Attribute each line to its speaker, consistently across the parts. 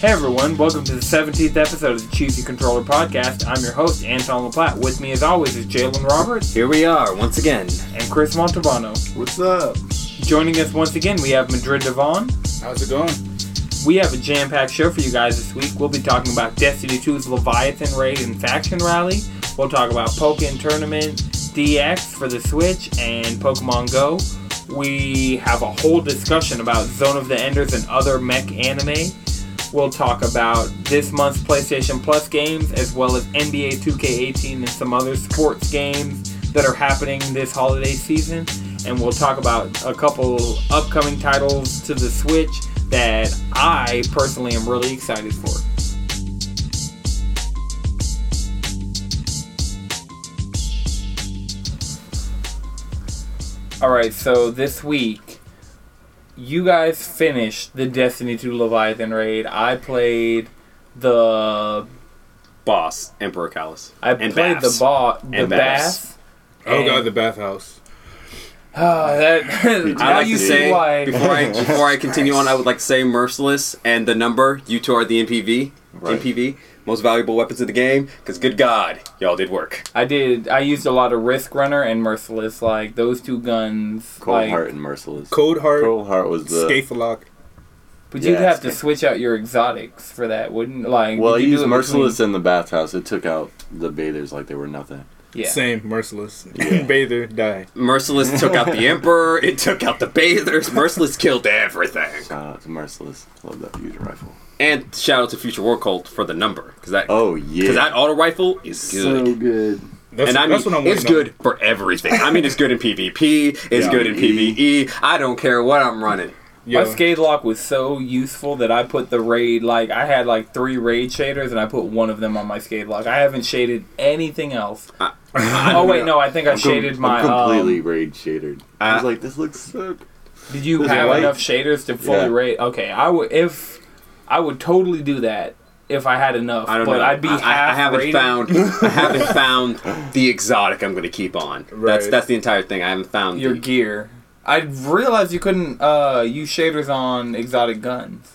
Speaker 1: Hey everyone, welcome to the 17th episode of the Choose Your Controller podcast. I'm your host, Anton LaPlatte. With me, as always, is Jalen Roberts
Speaker 2: Here we are once again.
Speaker 1: and Chris Montalbano.
Speaker 3: What's up?
Speaker 1: Joining us once again, we have Madrid Devon.
Speaker 3: How's it going?
Speaker 1: We have a jam packed show for you guys this week. We'll be talking about Destiny 2's Leviathan Raid and Faction Rally. We'll talk about Pokken Tournament DX for the Switch and Pokemon Go. We have a whole discussion about Zone of the Enders and other mech anime. We'll talk about this month's PlayStation Plus games as well as NBA 2K18 and some other sports games that are happening this holiday season. And we'll talk about a couple upcoming titles to the Switch that I personally am really excited for. All right, so this week, you guys finished the Destiny 2 Leviathan raid. I played the
Speaker 2: Boss, Emperor Calus.
Speaker 1: I
Speaker 2: And
Speaker 1: played
Speaker 2: Bass.
Speaker 1: the boss, the
Speaker 2: And Bass.
Speaker 1: bass.
Speaker 3: Oh god, the bathhouse.
Speaker 1: Ah, that.
Speaker 2: I'd
Speaker 1: now
Speaker 2: like
Speaker 1: you
Speaker 2: to say
Speaker 1: why.
Speaker 2: before I before I continue on, I would like to say merciless and the number. You two are the MPV,
Speaker 4: Right.
Speaker 2: MPV, most valuable weapons of the game. Because good God, y'all did work.
Speaker 1: I did. I used a lot of Risk Runner and Merciless. Like those two guns.
Speaker 4: Cold
Speaker 1: like,
Speaker 4: Heart and Merciless.
Speaker 3: Cold Heart,
Speaker 4: Cold Heart was the.
Speaker 3: Scathelocke.
Speaker 1: But you'd have to switch out your exotics for that, wouldn't like?
Speaker 4: well, I
Speaker 1: would you do
Speaker 4: used
Speaker 1: it
Speaker 4: Merciless in the bathhouse. It took out the bathers like they were nothing.
Speaker 1: Yeah.
Speaker 3: Same, merciless.
Speaker 4: Yeah.
Speaker 3: Bather, die.
Speaker 2: Merciless took out the Emperor. It took out the Bathers. Merciless killed everything.
Speaker 4: Shout out to Merciless. Love that fusion rifle.
Speaker 2: And shout out to Future War Cult for the number. Because that
Speaker 4: Oh yeah.
Speaker 2: because that auto rifle is good.
Speaker 4: So good.
Speaker 3: That's,
Speaker 2: and I mean,
Speaker 3: that's what I'm
Speaker 2: it's
Speaker 3: waiting
Speaker 2: good for everything. I mean, it's good in PvP. It's
Speaker 4: Yeah.
Speaker 2: good in PvE. I don't care what I'm running.
Speaker 3: on. Yo,
Speaker 1: My Scathelocke was so useful that I put the raid like I had like three raid shaders and I put one of them on my Scathelocke. I haven't shaded anything else. oh wait, no, I think I
Speaker 4: I'm com-
Speaker 1: shaded my.
Speaker 4: I'm completely
Speaker 1: Um,
Speaker 4: raid shaded. I was like, this looks sick.
Speaker 1: did you
Speaker 4: Was it
Speaker 1: have
Speaker 4: white?
Speaker 1: enough shaders to fully
Speaker 4: Yeah.
Speaker 1: raid? Okay, I would if I would totally do that if I had enough.
Speaker 2: I don't
Speaker 1: but
Speaker 2: know.
Speaker 1: I'd be
Speaker 2: I, I-
Speaker 1: half
Speaker 2: I haven't
Speaker 1: rated.
Speaker 2: found. I haven't found the exotic. I'm going to keep on. That's
Speaker 3: Right.
Speaker 2: that's that's the entire thing. I haven't found
Speaker 1: your
Speaker 2: the,
Speaker 1: gear. I realized you couldn't uh, use shaders on exotic guns.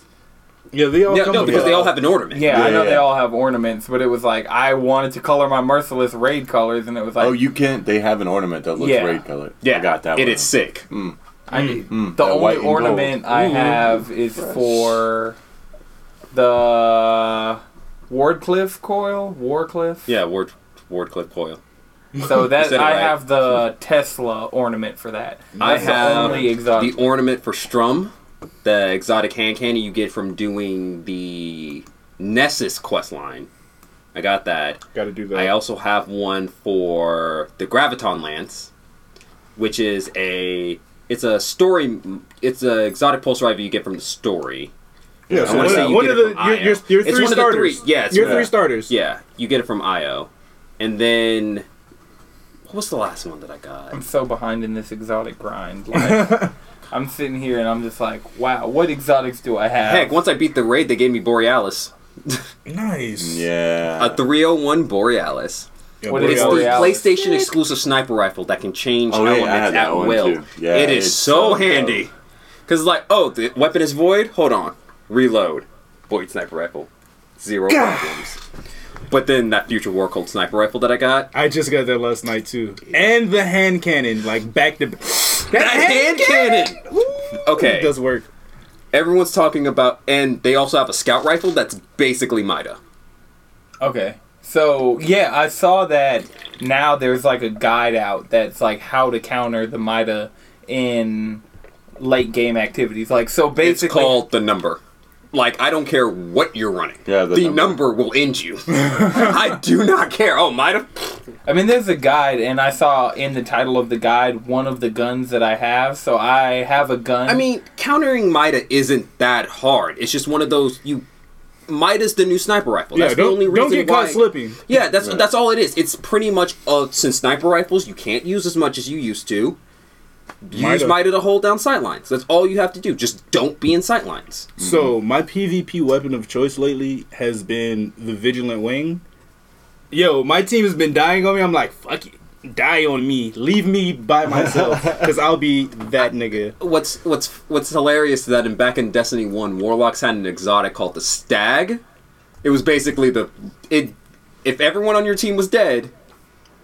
Speaker 3: yeah, they all
Speaker 2: No,
Speaker 3: come
Speaker 2: no, because they all have an ornament.
Speaker 1: Yeah, I know
Speaker 4: yeah.
Speaker 1: they all have ornaments, but it was like I wanted to color my merciless raid colors, and it was like
Speaker 4: oh, you can't. They have an ornament that looks
Speaker 1: Yeah.
Speaker 4: raid color.
Speaker 2: Yeah,
Speaker 4: I got that
Speaker 2: It
Speaker 4: one.
Speaker 2: is sick.
Speaker 1: I need
Speaker 4: Mm,
Speaker 1: the
Speaker 4: that
Speaker 1: only
Speaker 4: white gold.
Speaker 1: ornament I
Speaker 4: Ooh.
Speaker 1: have is for the Wardcliff coil. Warcliff.
Speaker 2: Yeah, Ward Wardcliff Coil.
Speaker 1: So that I
Speaker 2: right.
Speaker 1: have the Tesla ornament for that.
Speaker 2: I
Speaker 1: That's the
Speaker 2: have
Speaker 1: only exotic.
Speaker 2: the ornament for Strum, the exotic hand candy you get from doing the Nessus quest line. I got that.
Speaker 3: Gotta do that.
Speaker 2: I also have one for the Graviton Lance, which is a it's a story it's a exotic pulse rifle you get from the story.
Speaker 3: Yeah,
Speaker 2: I
Speaker 3: so
Speaker 2: wanna
Speaker 3: one,
Speaker 2: say
Speaker 3: of-
Speaker 2: you
Speaker 3: one
Speaker 2: get
Speaker 3: of
Speaker 2: it
Speaker 3: the
Speaker 2: from
Speaker 3: your,
Speaker 2: IO.
Speaker 3: your, your
Speaker 2: It's
Speaker 3: three
Speaker 2: one of the
Speaker 3: starters.
Speaker 2: three- yeah, it's
Speaker 3: your
Speaker 2: one-
Speaker 3: three starters.
Speaker 2: Yeah, you get it from IO. And then what was the last one that I got?
Speaker 1: I'm so behind in this exotic grind. Like, I'm sitting here and I'm just like, wow, what exotics do I have?
Speaker 2: Heck, once I beat the raid, they gave me Borealis.
Speaker 3: Nice.
Speaker 4: Yeah.
Speaker 2: A 301 Borealis.
Speaker 3: Yeah,
Speaker 1: What is
Speaker 2: It's the
Speaker 1: Borealis?
Speaker 2: PlayStation exclusive sniper rifle that can change
Speaker 4: Oh,
Speaker 2: elements
Speaker 4: had that
Speaker 2: at will.
Speaker 4: Yeah,
Speaker 2: it is
Speaker 4: it's
Speaker 2: so,
Speaker 4: so
Speaker 2: handy. Because, like, oh, the weapon is void? Hold on. Reload. Void sniper rifle. Zero problems. But then that Future War Cult sniper rifle that I got.
Speaker 3: I just got that last night too, and the hand cannon, like back to.
Speaker 2: That hand cannon! Okay.
Speaker 3: It does work.
Speaker 2: Everyone's talking about, and they also have a scout rifle that's basically Mida.
Speaker 1: Okay. So yeah, I saw that now there's like a guide out that's like how to counter the Mida in late game activities. Like so basically It's
Speaker 2: called the number. Like I don't care what you're running.
Speaker 4: Yeah, the
Speaker 2: the
Speaker 4: number.
Speaker 2: number. will end you. I do not care. Oh, Mida.
Speaker 1: I mean there's a guide and I saw in the title of the guide one of the guns that I have. So I have a gun.
Speaker 2: I mean, countering Mida isn't that hard. It's just one of those you. Mida's the new sniper rifle.
Speaker 3: Yeah,
Speaker 2: That's the
Speaker 3: don't
Speaker 2: only reason
Speaker 3: don't get
Speaker 2: why.
Speaker 3: caught slipping.
Speaker 2: Yeah, that's
Speaker 4: Right.
Speaker 2: that's all it is. It's pretty much uh, since sniper rifles you can't use as much as you used to. Use
Speaker 3: Mida.
Speaker 2: Mida to hold down sightlines. That's all you have to do. Just don't be in sightlines.
Speaker 3: So my PvP weapon of choice lately has been the Vigilant Wing. Yo, my team has been dying on me. I'm like, fuck it. die on me. Leave me by myself, because I'll be that nigga.
Speaker 2: What's what's what's hilarious is that in back in Destiny One, Warlocks had an exotic called the Stag. It was basically the it. If everyone on your team was dead,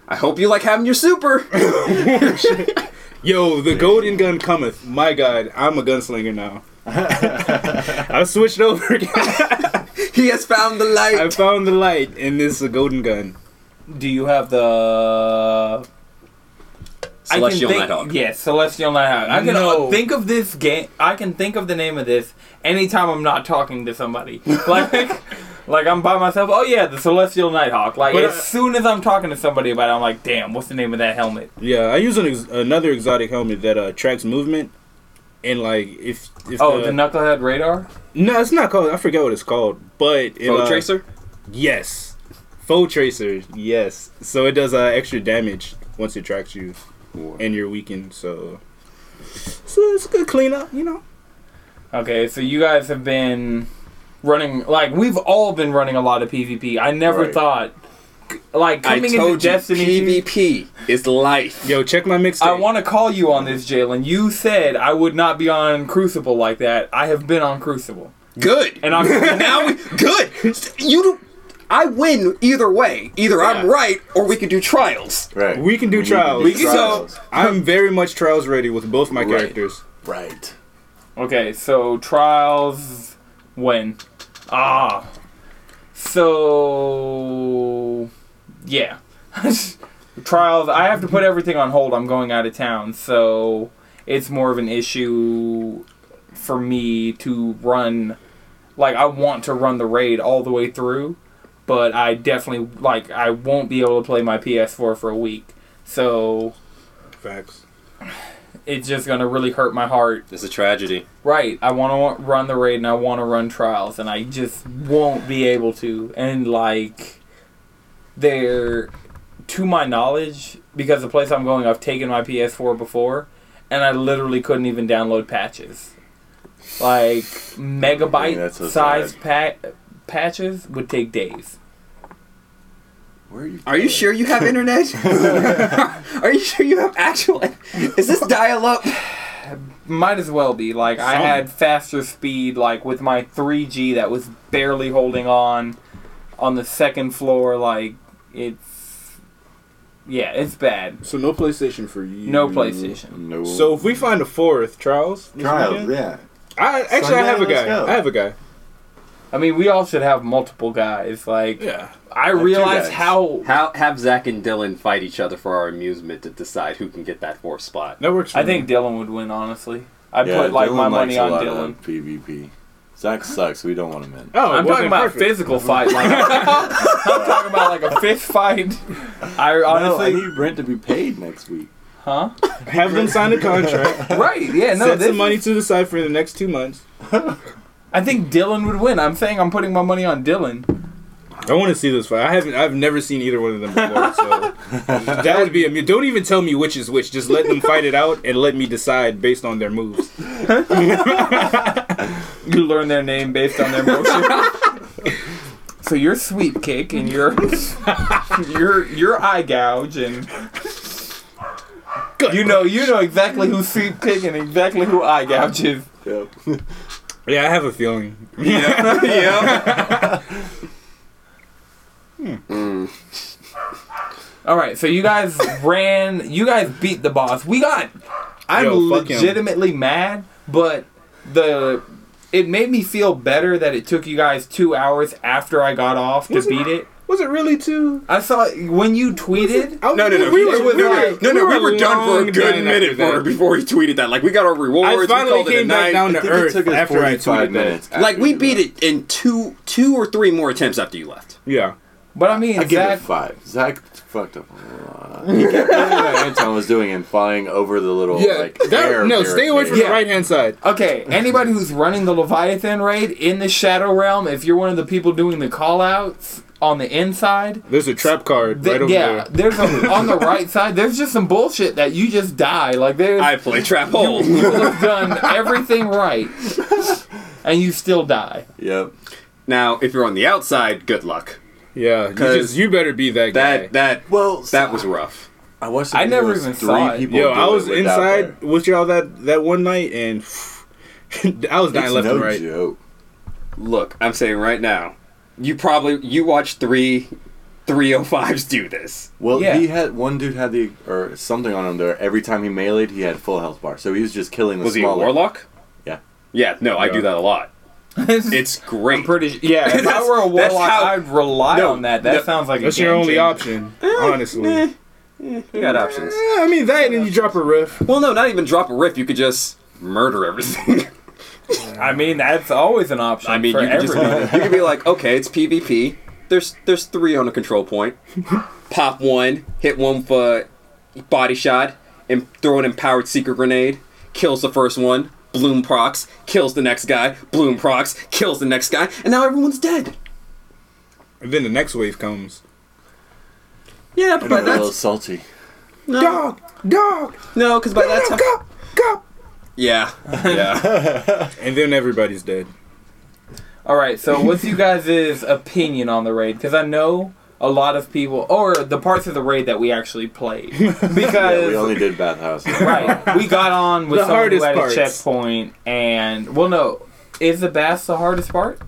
Speaker 2: I hope you like having your super.
Speaker 3: Yo, the golden gun cometh. My God, I'm a gunslinger now. I switched over again.
Speaker 2: he has found the light.
Speaker 3: I found the light, and this is a golden gun.
Speaker 1: Do you have the?
Speaker 2: Celestial
Speaker 1: I can think,
Speaker 2: Nighthawk.
Speaker 1: Yes, Celestial Nighthawk. I can
Speaker 3: No.
Speaker 1: uh, think of this game. I can think of the name of this anytime I'm not talking to somebody. Like, like I'm by myself. Oh yeah, the Celestial Nighthawk. Like
Speaker 3: But,
Speaker 1: as
Speaker 3: uh,
Speaker 1: soon as I'm talking to somebody about it, I'm like, damn, what's the name of that helmet?
Speaker 3: Yeah, I use an ex- another exotic helmet that uh, tracks movement, and like if if
Speaker 1: Oh,
Speaker 3: the,
Speaker 1: the Knucklehead radar.
Speaker 3: no, it's not called. I forget what it's called, but it,
Speaker 2: Foe
Speaker 3: uh,
Speaker 2: Tracer.
Speaker 3: Yes, foe tracer. Yes, so it does uh, extra damage once it tracks you, and you're weakened. So, so it's a good cleanup, you know.
Speaker 1: Okay, so you guys have been running like we've all been running a lot of PvP. I never
Speaker 4: Right.
Speaker 1: thought like
Speaker 2: I
Speaker 1: coming into
Speaker 2: told you,
Speaker 1: Destiny.
Speaker 2: PvP is life.
Speaker 3: Yo, check my mixtape.
Speaker 1: I want to call you on this, Jalen. You said I would not be on Crucible like that. I have been on Crucible,
Speaker 2: Good.
Speaker 1: and I'm
Speaker 2: now we good. You do. I win either way. Either I'm right or we can do trials.
Speaker 4: Right.
Speaker 3: We can do
Speaker 4: need to
Speaker 3: trials.
Speaker 4: do
Speaker 3: We can-
Speaker 4: trials.
Speaker 3: I'm very much trials ready with both my
Speaker 2: Right.
Speaker 3: characters.
Speaker 4: Right.
Speaker 1: okay. So trials when? Ah, so yeah, trials. I have to put everything on hold. I'm going out of town, so it's more of an issue for me to run. Like I want to run the raid all the way through, but I definitely like I won't be able to play my PS4 for a week. So
Speaker 3: Facts.
Speaker 1: It's just gonna really hurt my heart.
Speaker 2: It's a tragedy.
Speaker 1: Right, I want to run the raid and I want to run trials, and I just won't be able to. And like, they're to my knowledge, because the place I'm going, I've taken my PS4 before, and I literally couldn't even download patches. Like megabyte
Speaker 4: so
Speaker 1: size pa- patches would take days.
Speaker 4: Where are you?
Speaker 2: Are you sure you have internet? Are you sure you have actual? Is this dial up?
Speaker 1: Might as well be. Like I had faster speed, like with my 3G that was barely holding on on the second floor. Like it's yeah, it's bad.
Speaker 3: So no PlayStation for you.
Speaker 1: No PlayStation.
Speaker 4: No.
Speaker 3: So if we find a fourth Charles. this
Speaker 5: Trials,
Speaker 3: weekend-
Speaker 5: yeah.
Speaker 3: I actually I have a guy.
Speaker 5: go.
Speaker 3: I have a guy.
Speaker 1: I mean, we all should have multiple guys. Like
Speaker 3: Yeah.
Speaker 1: I
Speaker 4: two
Speaker 1: realize how
Speaker 2: How have Zach and Dylan fight each other for our amusement to decide who can get that fourth spot?
Speaker 3: That works. For
Speaker 1: I think. Dylan would win. Honestly, I
Speaker 4: Yeah,
Speaker 1: put like
Speaker 4: Dylan
Speaker 1: my
Speaker 4: likes
Speaker 1: money
Speaker 4: a
Speaker 1: on
Speaker 4: lot
Speaker 1: Dylan.
Speaker 4: of PvP. Zach sucks. We don't want him in.
Speaker 3: Oh,
Speaker 1: I'm talking about
Speaker 3: perfect.
Speaker 1: physical fight. Like I'm talking about like a fist fight. I
Speaker 4: no, I
Speaker 1: honestly,
Speaker 4: need Brent to be paid next week.
Speaker 1: huh?
Speaker 3: Have them sign a contract.
Speaker 1: Right? Yeah. No.
Speaker 3: set some money to the side for the next two months.
Speaker 1: I think Dylan would win. I'm saying I'm putting my money on Dylan.
Speaker 3: I want to see this fight. I haven't. I've never seen either one of them before. So that would be. a Don't even tell me which is which. Just let them fight it out and let me decide based on their moves.
Speaker 1: You learn their name based on their motion. so you're sweep kick and you're you're you're eye gouge and you know you know exactly who sweep kick and exactly who eye gouge is.
Speaker 4: Yep.
Speaker 3: Yeah, I have a feeling.
Speaker 2: Yeah. yeah.
Speaker 1: All right, so you guys ran. You guys beat the boss. We got. I'm
Speaker 3: Yo, fuck him.
Speaker 1: legitimately mad, but the it made me feel better that it took you guys two hours after I got off to beat it.
Speaker 3: Was it really too?
Speaker 1: I saw when you tweeted.
Speaker 2: Oh, no, no, no.
Speaker 3: We
Speaker 2: We
Speaker 3: were,
Speaker 2: were,
Speaker 3: we were,
Speaker 2: no, no, no, we were done for a good minute for, before he tweeted that. Like, we got our rewards.
Speaker 3: I
Speaker 2: we
Speaker 3: finally
Speaker 2: called it a
Speaker 3: came back
Speaker 2: night.
Speaker 3: down to
Speaker 4: I
Speaker 3: earth
Speaker 4: took us
Speaker 3: after I tweeted
Speaker 4: minutes.
Speaker 3: that.
Speaker 2: Like, we beat it in two, two or three more attempts after you left.
Speaker 3: Yeah.
Speaker 1: But I mean,
Speaker 4: left. I give
Speaker 1: Zach,
Speaker 4: it five. Zach fucked up a lot. He kept doing what Anton was doing and flying over the little
Speaker 3: Yeah.
Speaker 4: like
Speaker 3: that-
Speaker 4: air
Speaker 3: no, stay away from
Speaker 4: barricade.
Speaker 3: the right hand side.
Speaker 1: Okay, anybody who's running the Leviathan raid in the Shadow Realm, if you're one of the people doing the callouts on the inside,
Speaker 3: There's a trap card
Speaker 1: th-
Speaker 3: right over
Speaker 1: yeah,
Speaker 3: there.
Speaker 1: there's a, on the right side. There's just some bullshit that you just die. Like there's
Speaker 2: I play trap hole.
Speaker 1: you will have done everything right, and you still die.
Speaker 4: Yep.
Speaker 2: now, if you're on the outside, good luck.
Speaker 3: Yeah, you,
Speaker 2: 'Cause
Speaker 3: just, you better be that guy.
Speaker 2: That that
Speaker 4: Well,
Speaker 2: that was rough.
Speaker 4: I watched.
Speaker 1: I never
Speaker 4: was
Speaker 1: even
Speaker 4: three
Speaker 1: saw it.
Speaker 4: people
Speaker 3: Yo, I was
Speaker 4: without
Speaker 3: inside
Speaker 4: there.
Speaker 3: with y'all that that one night, and I was dying
Speaker 4: It's
Speaker 3: left
Speaker 4: no
Speaker 3: and right.
Speaker 4: joke.
Speaker 2: Look, I'm saying right now, you probably you watch three 305s do this.
Speaker 4: Well,
Speaker 1: Yeah.
Speaker 4: he had one dude had the or something on him there. Every time he meleeed, he had full health bar. So he was just killing the
Speaker 2: Was he a warlock?
Speaker 4: Yeah.
Speaker 2: Yeah, no, I do that a lot. It's great.
Speaker 1: I'm pretty. Yeah, if I were a warlock,
Speaker 2: how-
Speaker 1: I'd rely
Speaker 2: No,
Speaker 1: on that. That
Speaker 2: no,
Speaker 1: sounds like a
Speaker 3: That's your only
Speaker 1: changer.
Speaker 3: option, honestly.
Speaker 2: Eh, eh, you got options.
Speaker 3: Eh, I mean that, and you drop a rift.
Speaker 2: Well, no, not even drop a rift. You could just murder everything.
Speaker 1: I mean, that's always an option.
Speaker 2: I mean,
Speaker 1: for
Speaker 2: you could just
Speaker 1: everything.
Speaker 2: you could be like, okay, it's PvP. There's there's three on a control point. Pop one, hit one for body shot, and throw an empowered secret grenade. Kills the first one. Bloom procs, kills the next guy. Bloom procs, kills the next guy, and now everyone's dead.
Speaker 3: And then the next wave comes.
Speaker 2: Yeah,
Speaker 4: And
Speaker 2: but
Speaker 4: a little salty.
Speaker 2: no,
Speaker 3: Dog, dog,
Speaker 2: no, because by that time,
Speaker 3: go, go.
Speaker 2: Yeah, yeah.
Speaker 3: And then everybody's dead.
Speaker 1: All right. So, what's you guys' opinion on the raid? Because I know a lot of people, or the parts of the raid that we actually played, because
Speaker 4: Yeah, we only did bathhouse.
Speaker 1: right, we got on with
Speaker 3: The
Speaker 1: someone who had
Speaker 3: parts.
Speaker 1: a checkpoint, and well, no, is the bass the hardest part?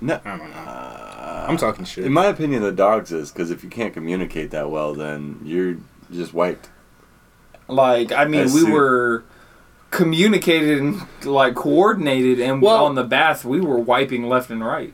Speaker 4: No,
Speaker 3: I don't know. I'm talking shit.
Speaker 4: in my opinion, the dogs is because if you can't communicate that well, then you're just wiped.
Speaker 1: Like, I mean,
Speaker 4: As
Speaker 1: we
Speaker 4: soon-
Speaker 1: were communicated and like coordinated, and
Speaker 2: Well-
Speaker 1: on the bass, we were wiping left and right.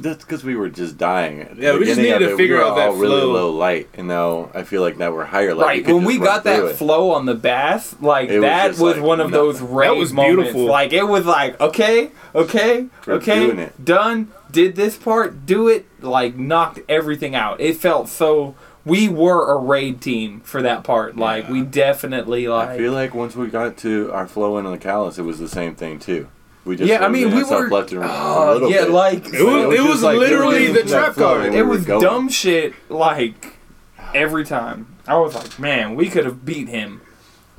Speaker 4: That's because we were just dying.
Speaker 3: Yeah, we just needed
Speaker 4: of
Speaker 3: to
Speaker 4: it,
Speaker 3: figure
Speaker 4: we were
Speaker 3: out that
Speaker 4: all really
Speaker 3: flow.
Speaker 4: low light, and now I feel like now we're higher light.
Speaker 1: Right
Speaker 4: could
Speaker 1: when we got that
Speaker 4: it.
Speaker 1: flow on the bass, like
Speaker 4: It
Speaker 1: that
Speaker 4: just
Speaker 1: was
Speaker 4: like,
Speaker 1: one of
Speaker 4: no.
Speaker 1: those rave
Speaker 3: was
Speaker 1: moments.
Speaker 3: beautiful.
Speaker 1: Like it was like okay, okay,
Speaker 4: We're
Speaker 1: okay,
Speaker 4: doing it.
Speaker 1: done. Did this part, do it. Like knocked everything out. It felt so. We were a raid team for that part. Like we definitely like.
Speaker 4: I feel like once we got to our flow in the Calus, it was the same thing too. We just
Speaker 1: Yeah, I mean, we were-
Speaker 4: left and right
Speaker 1: Oh,
Speaker 4: a little
Speaker 1: yeah,
Speaker 4: bit.
Speaker 1: like
Speaker 3: It was- it was
Speaker 4: just
Speaker 3: literally
Speaker 4: we were
Speaker 3: the trap
Speaker 4: flow
Speaker 3: card.
Speaker 1: it was dumb shit. Like every time, I was like, man, we could have beat him.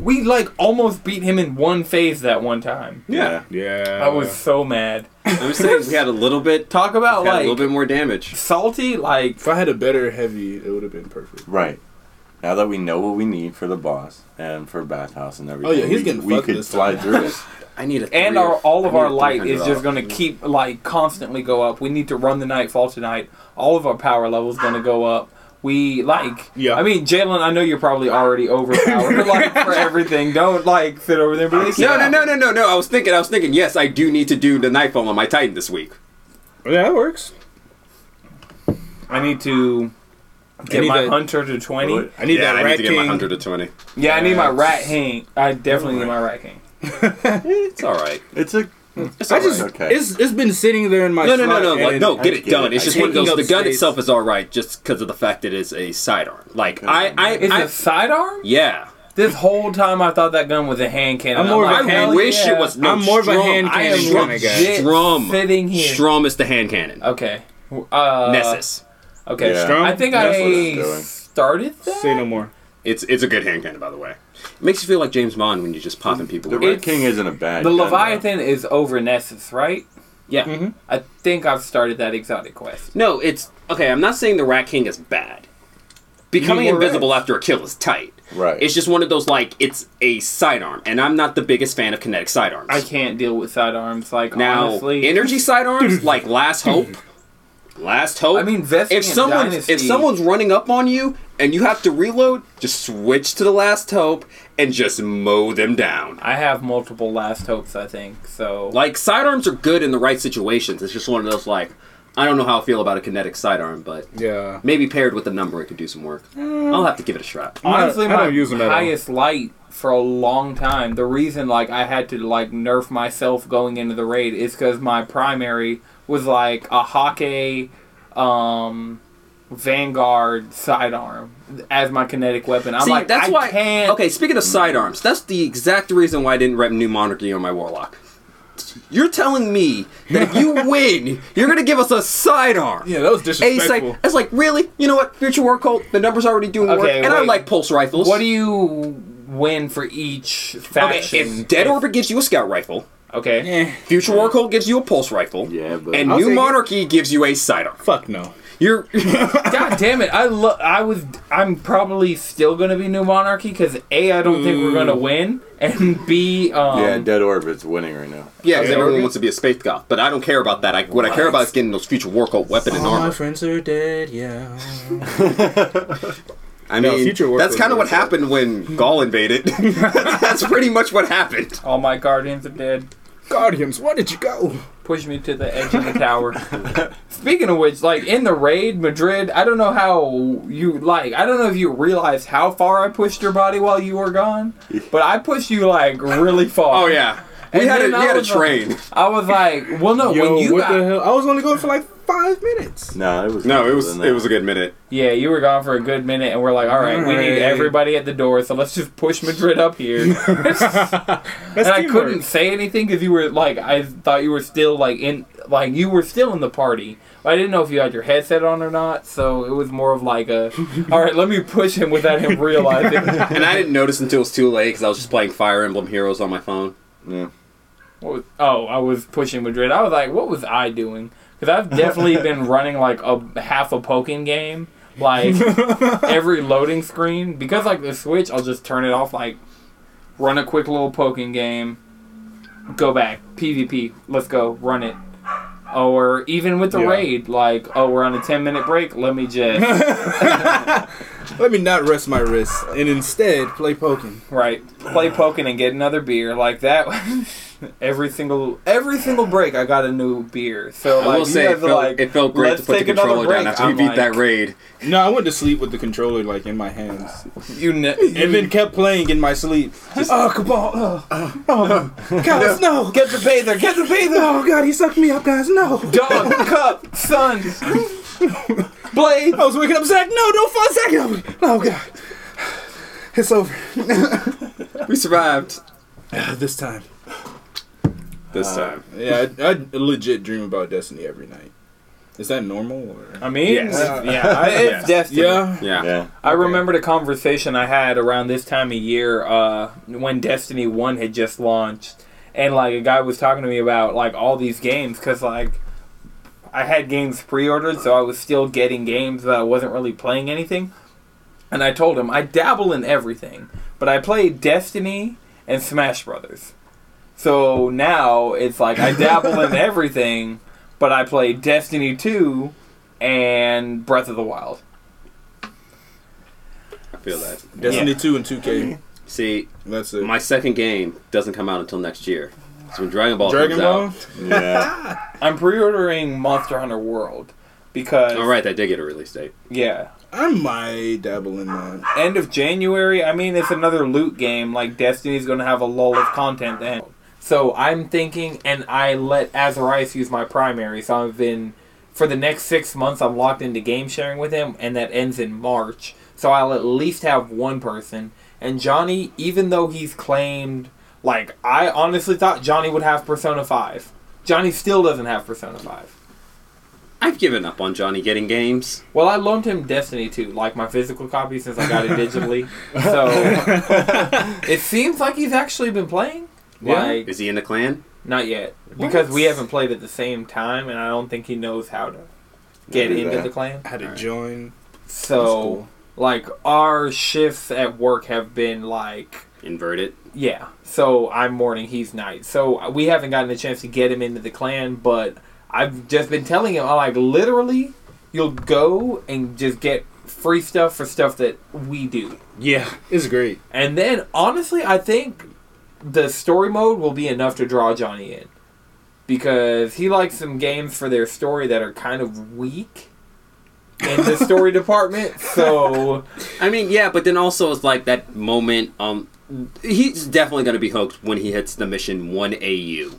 Speaker 1: We like almost beat him in one phase that one time.
Speaker 2: Yeah,
Speaker 3: yeah.
Speaker 1: I was so mad.
Speaker 2: I was saying we had a little bit,
Speaker 1: Talk about
Speaker 2: like a little bit more damage.
Speaker 1: salty. Like
Speaker 3: If I had a better heavy, it would have been perfect.
Speaker 4: Right. Now that we know what we need for the boss and for bathhouse and everything,
Speaker 3: Oh, yeah, he's
Speaker 4: we,
Speaker 3: getting
Speaker 4: we
Speaker 3: fucked
Speaker 4: could
Speaker 3: this
Speaker 4: slide
Speaker 3: time.
Speaker 4: through it.
Speaker 2: I need a
Speaker 1: and our all of
Speaker 2: I
Speaker 1: our light is just gonna keep like constantly go up. We need to run the nightfall tonight. All of our power levels gonna go up. We like,
Speaker 3: Yeah.
Speaker 1: I mean, Jalen, I know you're probably already overpowered like for everything. Don't like sit over there and be like,
Speaker 2: No, no, no, no, no, no. I was thinking, I was thinking. Yes, I do need to do the nightfall on my Titan this week.
Speaker 3: Yeah, that works.
Speaker 1: I need to get
Speaker 3: need
Speaker 1: my
Speaker 3: that-
Speaker 1: hunter to twenty.
Speaker 3: I need
Speaker 2: yeah,
Speaker 3: that
Speaker 2: I need to get my
Speaker 3: king.
Speaker 2: hundred to twenty.
Speaker 1: Yeah, I need my rat king. I definitely need my rat king.
Speaker 2: It's all right.
Speaker 4: It's a
Speaker 2: It's
Speaker 3: I just
Speaker 2: right.
Speaker 4: Okay.
Speaker 3: it's it's been sitting there in my
Speaker 2: No, no, no, no, like, no. Get it
Speaker 4: get
Speaker 2: done.
Speaker 4: it.
Speaker 2: It's just
Speaker 3: I'm
Speaker 2: one of those. The
Speaker 3: up
Speaker 2: gun
Speaker 3: space.
Speaker 2: itself is all right, just because of the fact that it is a sidearm. Like I, I,
Speaker 1: Is
Speaker 2: I
Speaker 1: it sidearm?
Speaker 2: yeah.
Speaker 1: This whole time I thought that gun was a hand cannon.
Speaker 3: I'm more of a hand-
Speaker 1: hell
Speaker 2: wish
Speaker 1: yeah.
Speaker 2: it was. No,
Speaker 3: I'm more of a hand
Speaker 1: I am
Speaker 3: cannon kind of guy.
Speaker 2: Strum.
Speaker 1: sitting here.
Speaker 2: Strum is the hand cannon.
Speaker 1: Okay. Uh,
Speaker 2: Nessus.
Speaker 1: Okay.
Speaker 4: Yeah.
Speaker 3: Strum?
Speaker 1: I think
Speaker 4: That's
Speaker 1: I started that.
Speaker 3: Say no more.
Speaker 2: It's it's a good hand cannon, by the way. It makes you feel like James Bond when you're just popping people.
Speaker 4: the
Speaker 2: with
Speaker 4: Red.
Speaker 1: It's-
Speaker 4: King isn't a bad.
Speaker 1: The
Speaker 4: gun, though.
Speaker 1: Leviathan is over Nessus, right?
Speaker 2: Yeah.
Speaker 3: Mm-hmm.
Speaker 1: I think I've started that exotic quest.
Speaker 2: No, it's okay. I'm not saying the Rat King is bad. Becoming
Speaker 1: more
Speaker 2: invisible
Speaker 1: rats.
Speaker 2: after a kill is tight.
Speaker 4: Right.
Speaker 2: It's just one of those like it's a sidearm, and I'm not the biggest fan of kinetic sidearms.
Speaker 1: I can't deal with sidearms. Like
Speaker 2: now
Speaker 1: honestly,
Speaker 2: energy sidearms like Last Hope. Last Hope.
Speaker 1: I mean, Vestian
Speaker 2: if someone's
Speaker 1: Dynasty,
Speaker 2: if someone's running up on you and you have to reload, just switch to the Last Hope and just mow them down.
Speaker 1: I have multiple last hopes. I think so.
Speaker 2: Like sidearms are good in the right situations. It's just one of those like I don't know how I feel about a kinetic sidearm, but
Speaker 3: Yeah.
Speaker 2: maybe paired with a number it could do some work. I'll have to give it a shot.
Speaker 1: honestly, my
Speaker 3: use them at all.
Speaker 1: highest light for a long time. The reason like I had to like nerf myself going into the raid is because my primary was like a Hakke, um, Vanguard sidearm as my kinetic weapon. I'm
Speaker 2: See,
Speaker 1: like,
Speaker 2: that's
Speaker 1: I
Speaker 2: why.
Speaker 1: can't.
Speaker 2: Okay, speaking of sidearms, that's the exact reason why I didn't rep New Monarchy on my Warlock. You're telling me that if you win, you're gonna give us a sidearm.
Speaker 3: Yeah, that was
Speaker 2: A
Speaker 3: disrespectful.
Speaker 2: side. It's like really, you know what? Future War Cult. The numbers already doing work,
Speaker 1: Okay,
Speaker 2: and I like pulse rifles.
Speaker 1: What do you win for each
Speaker 2: Okay,
Speaker 1: faction?
Speaker 2: if Dead Orbit gives you a scout rifle,
Speaker 1: Okay.
Speaker 3: Eh,
Speaker 2: Future War Cult gives you a pulse rifle,
Speaker 4: Yeah, but
Speaker 2: and
Speaker 3: I'll
Speaker 2: New
Speaker 3: take it.
Speaker 2: Monarchy gives you a sidearm.
Speaker 3: fuck no.
Speaker 2: You're
Speaker 1: God damn it! I lo- I was. I'm probably still gonna be New Monarchy because a I don't think we're gonna win, and b um,
Speaker 4: yeah, Dead Orbit's winning right now.
Speaker 2: yeah, 'cause
Speaker 3: Yeah,
Speaker 2: everyone
Speaker 3: okay.
Speaker 2: wants to be a space goth, but I don't care about that. I, what I care about is getting those future war cult weapon and
Speaker 3: All my
Speaker 2: armor.
Speaker 3: friends are dead. Yeah.
Speaker 2: I
Speaker 3: No,
Speaker 2: mean,
Speaker 3: future
Speaker 2: that's kind of what happened when Gaul invaded. that's pretty much what happened.
Speaker 1: all my guardians are dead.
Speaker 3: Guardians, where did you go?
Speaker 1: Push me to the edge of the tower. Speaking of which, like in the raid, Madrid, I don't know how you like. I don't know if you realize how far I pushed your body while you were gone, but I pushed you like really far.
Speaker 2: Oh yeah, we
Speaker 1: And
Speaker 2: had a we
Speaker 1: I
Speaker 2: had a
Speaker 1: was like-
Speaker 2: train.
Speaker 1: I was like, well, no,
Speaker 3: Yo,
Speaker 1: when you
Speaker 3: what
Speaker 1: got,
Speaker 3: the hell? I was only going for like five minutes.
Speaker 4: No, it was
Speaker 2: No, it was it was a good minute.
Speaker 1: yeah, you were gone for a good minute, and we're like, all right, we need everybody at the door, so let's just push Madrid up here.
Speaker 3: That's
Speaker 1: and I couldn't say anything because you were like, I thought you were still like in, like you were still in the party. I didn't know if you had your headset on or not, so it was more of like a, all right, let me push him without him realizing.
Speaker 2: And I didn't notice until it was too late because I was just playing Fire Emblem Heroes on my phone.
Speaker 4: Yeah.
Speaker 1: What was, oh, I was pushing Madrid. I was like, what was I doing? Because I've definitely been running like a half a Pokken game, like every loading screen. Because like the Switch, I'll just turn it off, like run a quick little Pokken game, go back PvP. Let's go run it. Or even with the
Speaker 3: Yeah.
Speaker 1: raid, like oh, we're on a ten minute break. Let me just
Speaker 3: Let me not rest my wrist and instead play Pokken.
Speaker 1: right play Pokken and get another beer like that. Every single every single break, I got a new beer. So like
Speaker 2: will
Speaker 1: you
Speaker 2: say it felt,
Speaker 1: like,
Speaker 2: it felt great to put the controller down after we
Speaker 1: I'm
Speaker 2: beat
Speaker 1: like,
Speaker 2: that raid.
Speaker 3: No, I went to sleep with the controller like in my hands,
Speaker 1: You, ne-
Speaker 3: and then kept playing in my sleep. oh, Cabal! Oh. oh, oh, guys, no!
Speaker 1: get the bather, get the bather.
Speaker 3: Oh God, he sucked me up, guys! No!
Speaker 1: Dog, cup, sun, blade.
Speaker 3: I was waking up, Zach. No, don't fall, Zach! No. Oh God, it's over
Speaker 2: We survived
Speaker 3: this time.
Speaker 2: This time.
Speaker 3: Yeah, I, I legit dream about Destiny every night. Is that normal? Or?
Speaker 1: I mean,
Speaker 2: Yes.
Speaker 1: yeah, I, it's destiny.
Speaker 3: Yeah.
Speaker 2: Yeah.
Speaker 4: Yeah.
Speaker 1: I remembered a conversation I had around this time of year uh, when Destiny One had just launched, and like a guy was talking to me about like all these games because like I had games pre-ordered, so I was still getting games that I wasn't really playing anything. And I told him I dabble in everything, but I play Destiny and Smash Brothers. So now it's like I dabble in everything, but I play Destiny 2 and Breath of the Wild.
Speaker 2: I feel that.
Speaker 3: Destiny
Speaker 1: Yeah.
Speaker 3: 2 and 2K.
Speaker 2: See,
Speaker 3: That's it.
Speaker 2: my second game doesn't come out until next year. So when Dragon Ball
Speaker 3: Dragon
Speaker 2: comes
Speaker 3: Ball?
Speaker 4: Yeah.
Speaker 1: I'm pre-ordering Monster Hunter World because
Speaker 2: out, all right, that did get a release date.
Speaker 1: yeah,
Speaker 3: I might dabble in that.
Speaker 1: end of January. I mean, it's another loot game. Like Destiny's going to have a lull of content then. So I'm thinking, and I let Azarias use my primary. So I've been for the next six months. I'm locked into game sharing with him, and that ends in March. So I'll at least have one person. And Johnny, even though he's claimed, like I honestly thought Johnny would have Persona Five. Johnny still doesn't have Persona Five.
Speaker 2: I've given up on Johnny getting games.
Speaker 1: Well, I loaned him Destiny 2, like my physical copy, since I got it digitally. So it seems like he's actually been playing.
Speaker 3: Yeah?
Speaker 1: Like
Speaker 2: Is he in the clan?
Speaker 1: not yet, because we haven't played at the same time, and I don't think he knows how to get into
Speaker 4: that.
Speaker 1: the clan.
Speaker 3: Had to
Speaker 2: Alright.
Speaker 3: join.
Speaker 1: So,
Speaker 3: cool.
Speaker 1: like, our shifts at work have been like
Speaker 2: Inverted.
Speaker 1: Yeah. So I'm morning, he's night. So we haven't gotten a chance to get him into the clan, but I've just been telling him, I'm like, literally, you'll go and just get free stuff for stuff that we do.
Speaker 3: Yeah, it's great.
Speaker 1: And then, honestly, I think the story mode will be enough to draw Johnny in. Because he likes some games for their story that are kind of weak in the story department. So,
Speaker 2: I mean, yeah, but then also it's like that moment. Um, he's definitely going to be hooked when he hits the mission one AU.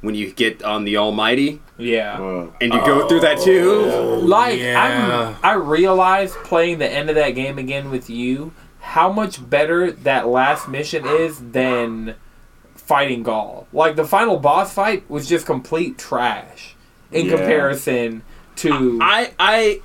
Speaker 2: When you get on the Almighty
Speaker 1: yeah.
Speaker 4: Well,
Speaker 2: and you go through that too.
Speaker 1: Like
Speaker 3: Yeah.
Speaker 1: I'm, I realized playing the end of that game again with you how much better that last mission is than fighting Gaul. Like the final boss fight was just complete trash in
Speaker 4: Yeah.
Speaker 1: comparison to
Speaker 2: I I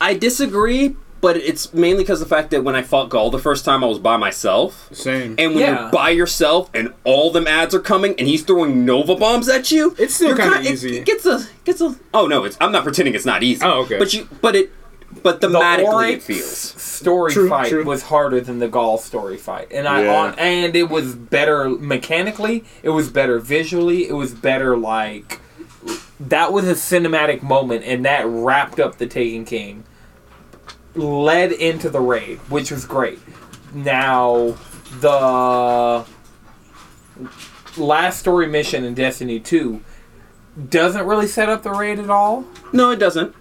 Speaker 2: I disagree, but it's mainly because of the fact that when I fought Gaul the first time, I was by myself.
Speaker 3: Same.
Speaker 2: And when
Speaker 1: Yeah.
Speaker 2: you're by yourself and all them ads are coming and he's throwing Nova bombs at you,
Speaker 3: It's still
Speaker 2: you're
Speaker 3: kinda
Speaker 2: it-
Speaker 3: easy.
Speaker 2: It, gets a gets a. Oh no, it's I'm not pretending it's not easy.
Speaker 3: Oh, okay.
Speaker 2: But you, but it, but
Speaker 1: The
Speaker 2: thematically it
Speaker 1: Oryx
Speaker 2: feels.
Speaker 1: story
Speaker 3: True,
Speaker 1: fight
Speaker 3: true.
Speaker 1: was harder than the Gaul story fight, and I
Speaker 4: Yeah.
Speaker 1: on, and it was better mechanically. It was better visually. It was better like that was a cinematic moment, and that wrapped up the Taken King. Led into the raid, which was great. Now the last story mission in Destiny Two doesn't really set up the raid at all,
Speaker 2: No, it doesn't.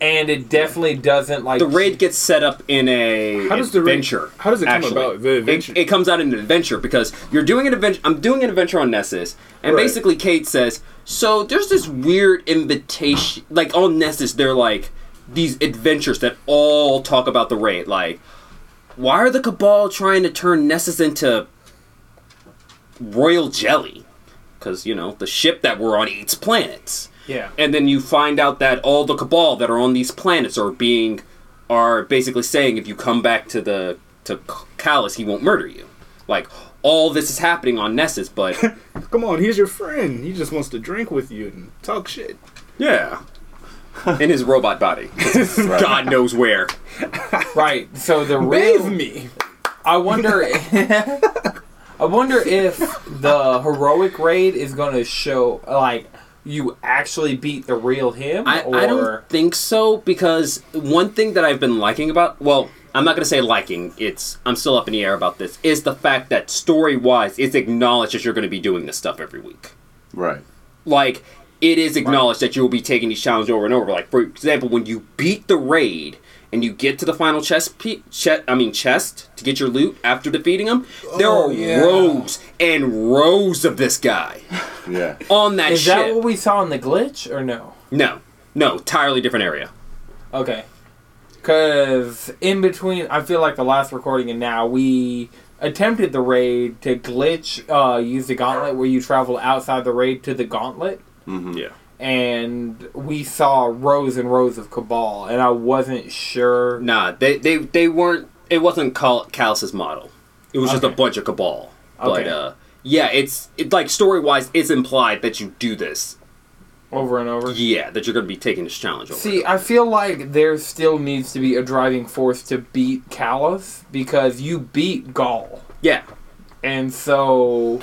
Speaker 1: And it definitely doesn't like
Speaker 2: The raid gets set up in a
Speaker 3: How does the raid-
Speaker 2: adventure.
Speaker 3: how does it come
Speaker 2: actually.
Speaker 3: about, the adventure?
Speaker 2: It, it comes out in an adventure because you're doing an adventure. I'm doing an adventure on Nessus, and
Speaker 3: Right.
Speaker 2: basically Kate says, "So there's this weird invitation, like on Nessus, they're like these adventures that all talk about the raid. Like, why are the Cabal trying to turn Nessus into royal jelly? Because you know the ship that we're on eats planets."
Speaker 1: Yeah.
Speaker 2: and then you find out that all the cabal that are on these planets are being are basically saying if you come back to the to Calus he won't murder you like all this is happening on Nessus but
Speaker 3: Come on, he's your friend. He just wants to drink with you and talk shit.
Speaker 2: yeah in his robot body god knows where
Speaker 1: Right. So the
Speaker 3: Bathe
Speaker 1: real
Speaker 3: me.
Speaker 1: I wonder I wonder if the heroic raid is going to show like you actually beat the real him
Speaker 2: I,
Speaker 1: or
Speaker 2: I don't think so because one thing that I've been liking about well I'm not gonna say liking it's I'm still up in the air about this is the fact that story wise it's acknowledged that you're gonna be doing this stuff every week
Speaker 4: Right.
Speaker 2: like it is acknowledged that you will be taking these challenges over and over. Like for example, when you beat the raid and you get to the final chest, pe- che- I mean chest to get your loot after defeating him, there
Speaker 1: Oh,
Speaker 2: are
Speaker 1: yeah.
Speaker 2: rows and rows of this guy
Speaker 4: Yeah.
Speaker 2: on that
Speaker 1: Is
Speaker 2: ship.
Speaker 1: that what we saw in the glitch or no?
Speaker 2: no, no, entirely different area.
Speaker 1: Okay. Cuz in between I feel like the last recording and now we attempted the raid to glitch uh use the gauntlet where you travel outside the raid to the gauntlet
Speaker 4: Mm-hmm.
Speaker 2: Yeah.
Speaker 1: And we saw rows and rows of cabal and I wasn't sure
Speaker 2: Nah, they they they weren't. It wasn't Cal- Calus's model. It was just a bunch of cabal. But
Speaker 1: Okay.
Speaker 2: uh, yeah, it's it like story wise, it's implied that you do this.
Speaker 1: over and over.
Speaker 2: Yeah, that you're going to be taking this challenge over.
Speaker 1: See, I feel like there still needs to be a driving force to beat Calus because you beat Gaul.
Speaker 2: yeah,
Speaker 1: And so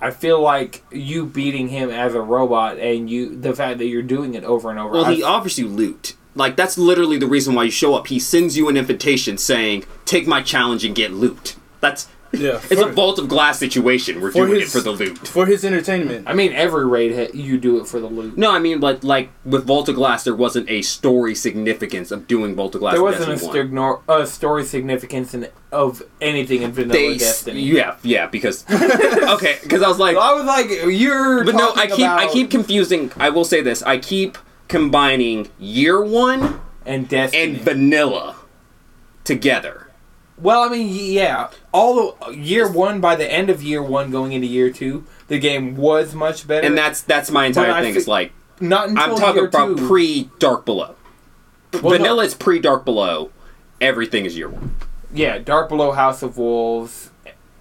Speaker 1: I feel like you beating him as a robot and you the fact that you're doing it over and over.
Speaker 2: Well, he
Speaker 1: I-
Speaker 2: offers you loot. Like that's literally the reason why you show up. He sends you an invitation saying, "Take my challenge and get loot." That's
Speaker 3: Yeah.
Speaker 2: it's a vault of glass situation. We're doing
Speaker 3: his-
Speaker 2: it for the loot.
Speaker 3: for his entertainment.
Speaker 1: I mean, every raid hit, you do it for the loot.
Speaker 2: No, I mean, like like with Vault of Glass, there wasn't a story significance of doing Vault of Glass.
Speaker 1: There wasn't a,
Speaker 2: Destiny 1.
Speaker 1: stigno- a story significance in, of anything in Vanilla
Speaker 2: They,
Speaker 1: Destiny.
Speaker 2: yeah, yeah, because okay, because I was like,
Speaker 1: I was like, you're.
Speaker 2: but no, I keep I keep confusing. I will say this: I keep combining Year One
Speaker 1: and Destiny.
Speaker 2: and Vanilla together.
Speaker 1: Well, I mean, yeah. All the uh, year one, by the end of year one, going into year two, the game was much better.
Speaker 2: And that's that's my entire
Speaker 1: I
Speaker 2: thing.
Speaker 1: fi-
Speaker 2: It's like
Speaker 1: not until
Speaker 2: I'm talking
Speaker 1: year
Speaker 2: about
Speaker 1: two.
Speaker 2: pre Dark Below.
Speaker 1: Well, no.
Speaker 2: Vanilla is pre Dark Below. Everything is Year One.
Speaker 1: Yeah, Dark Below, House of Wolves,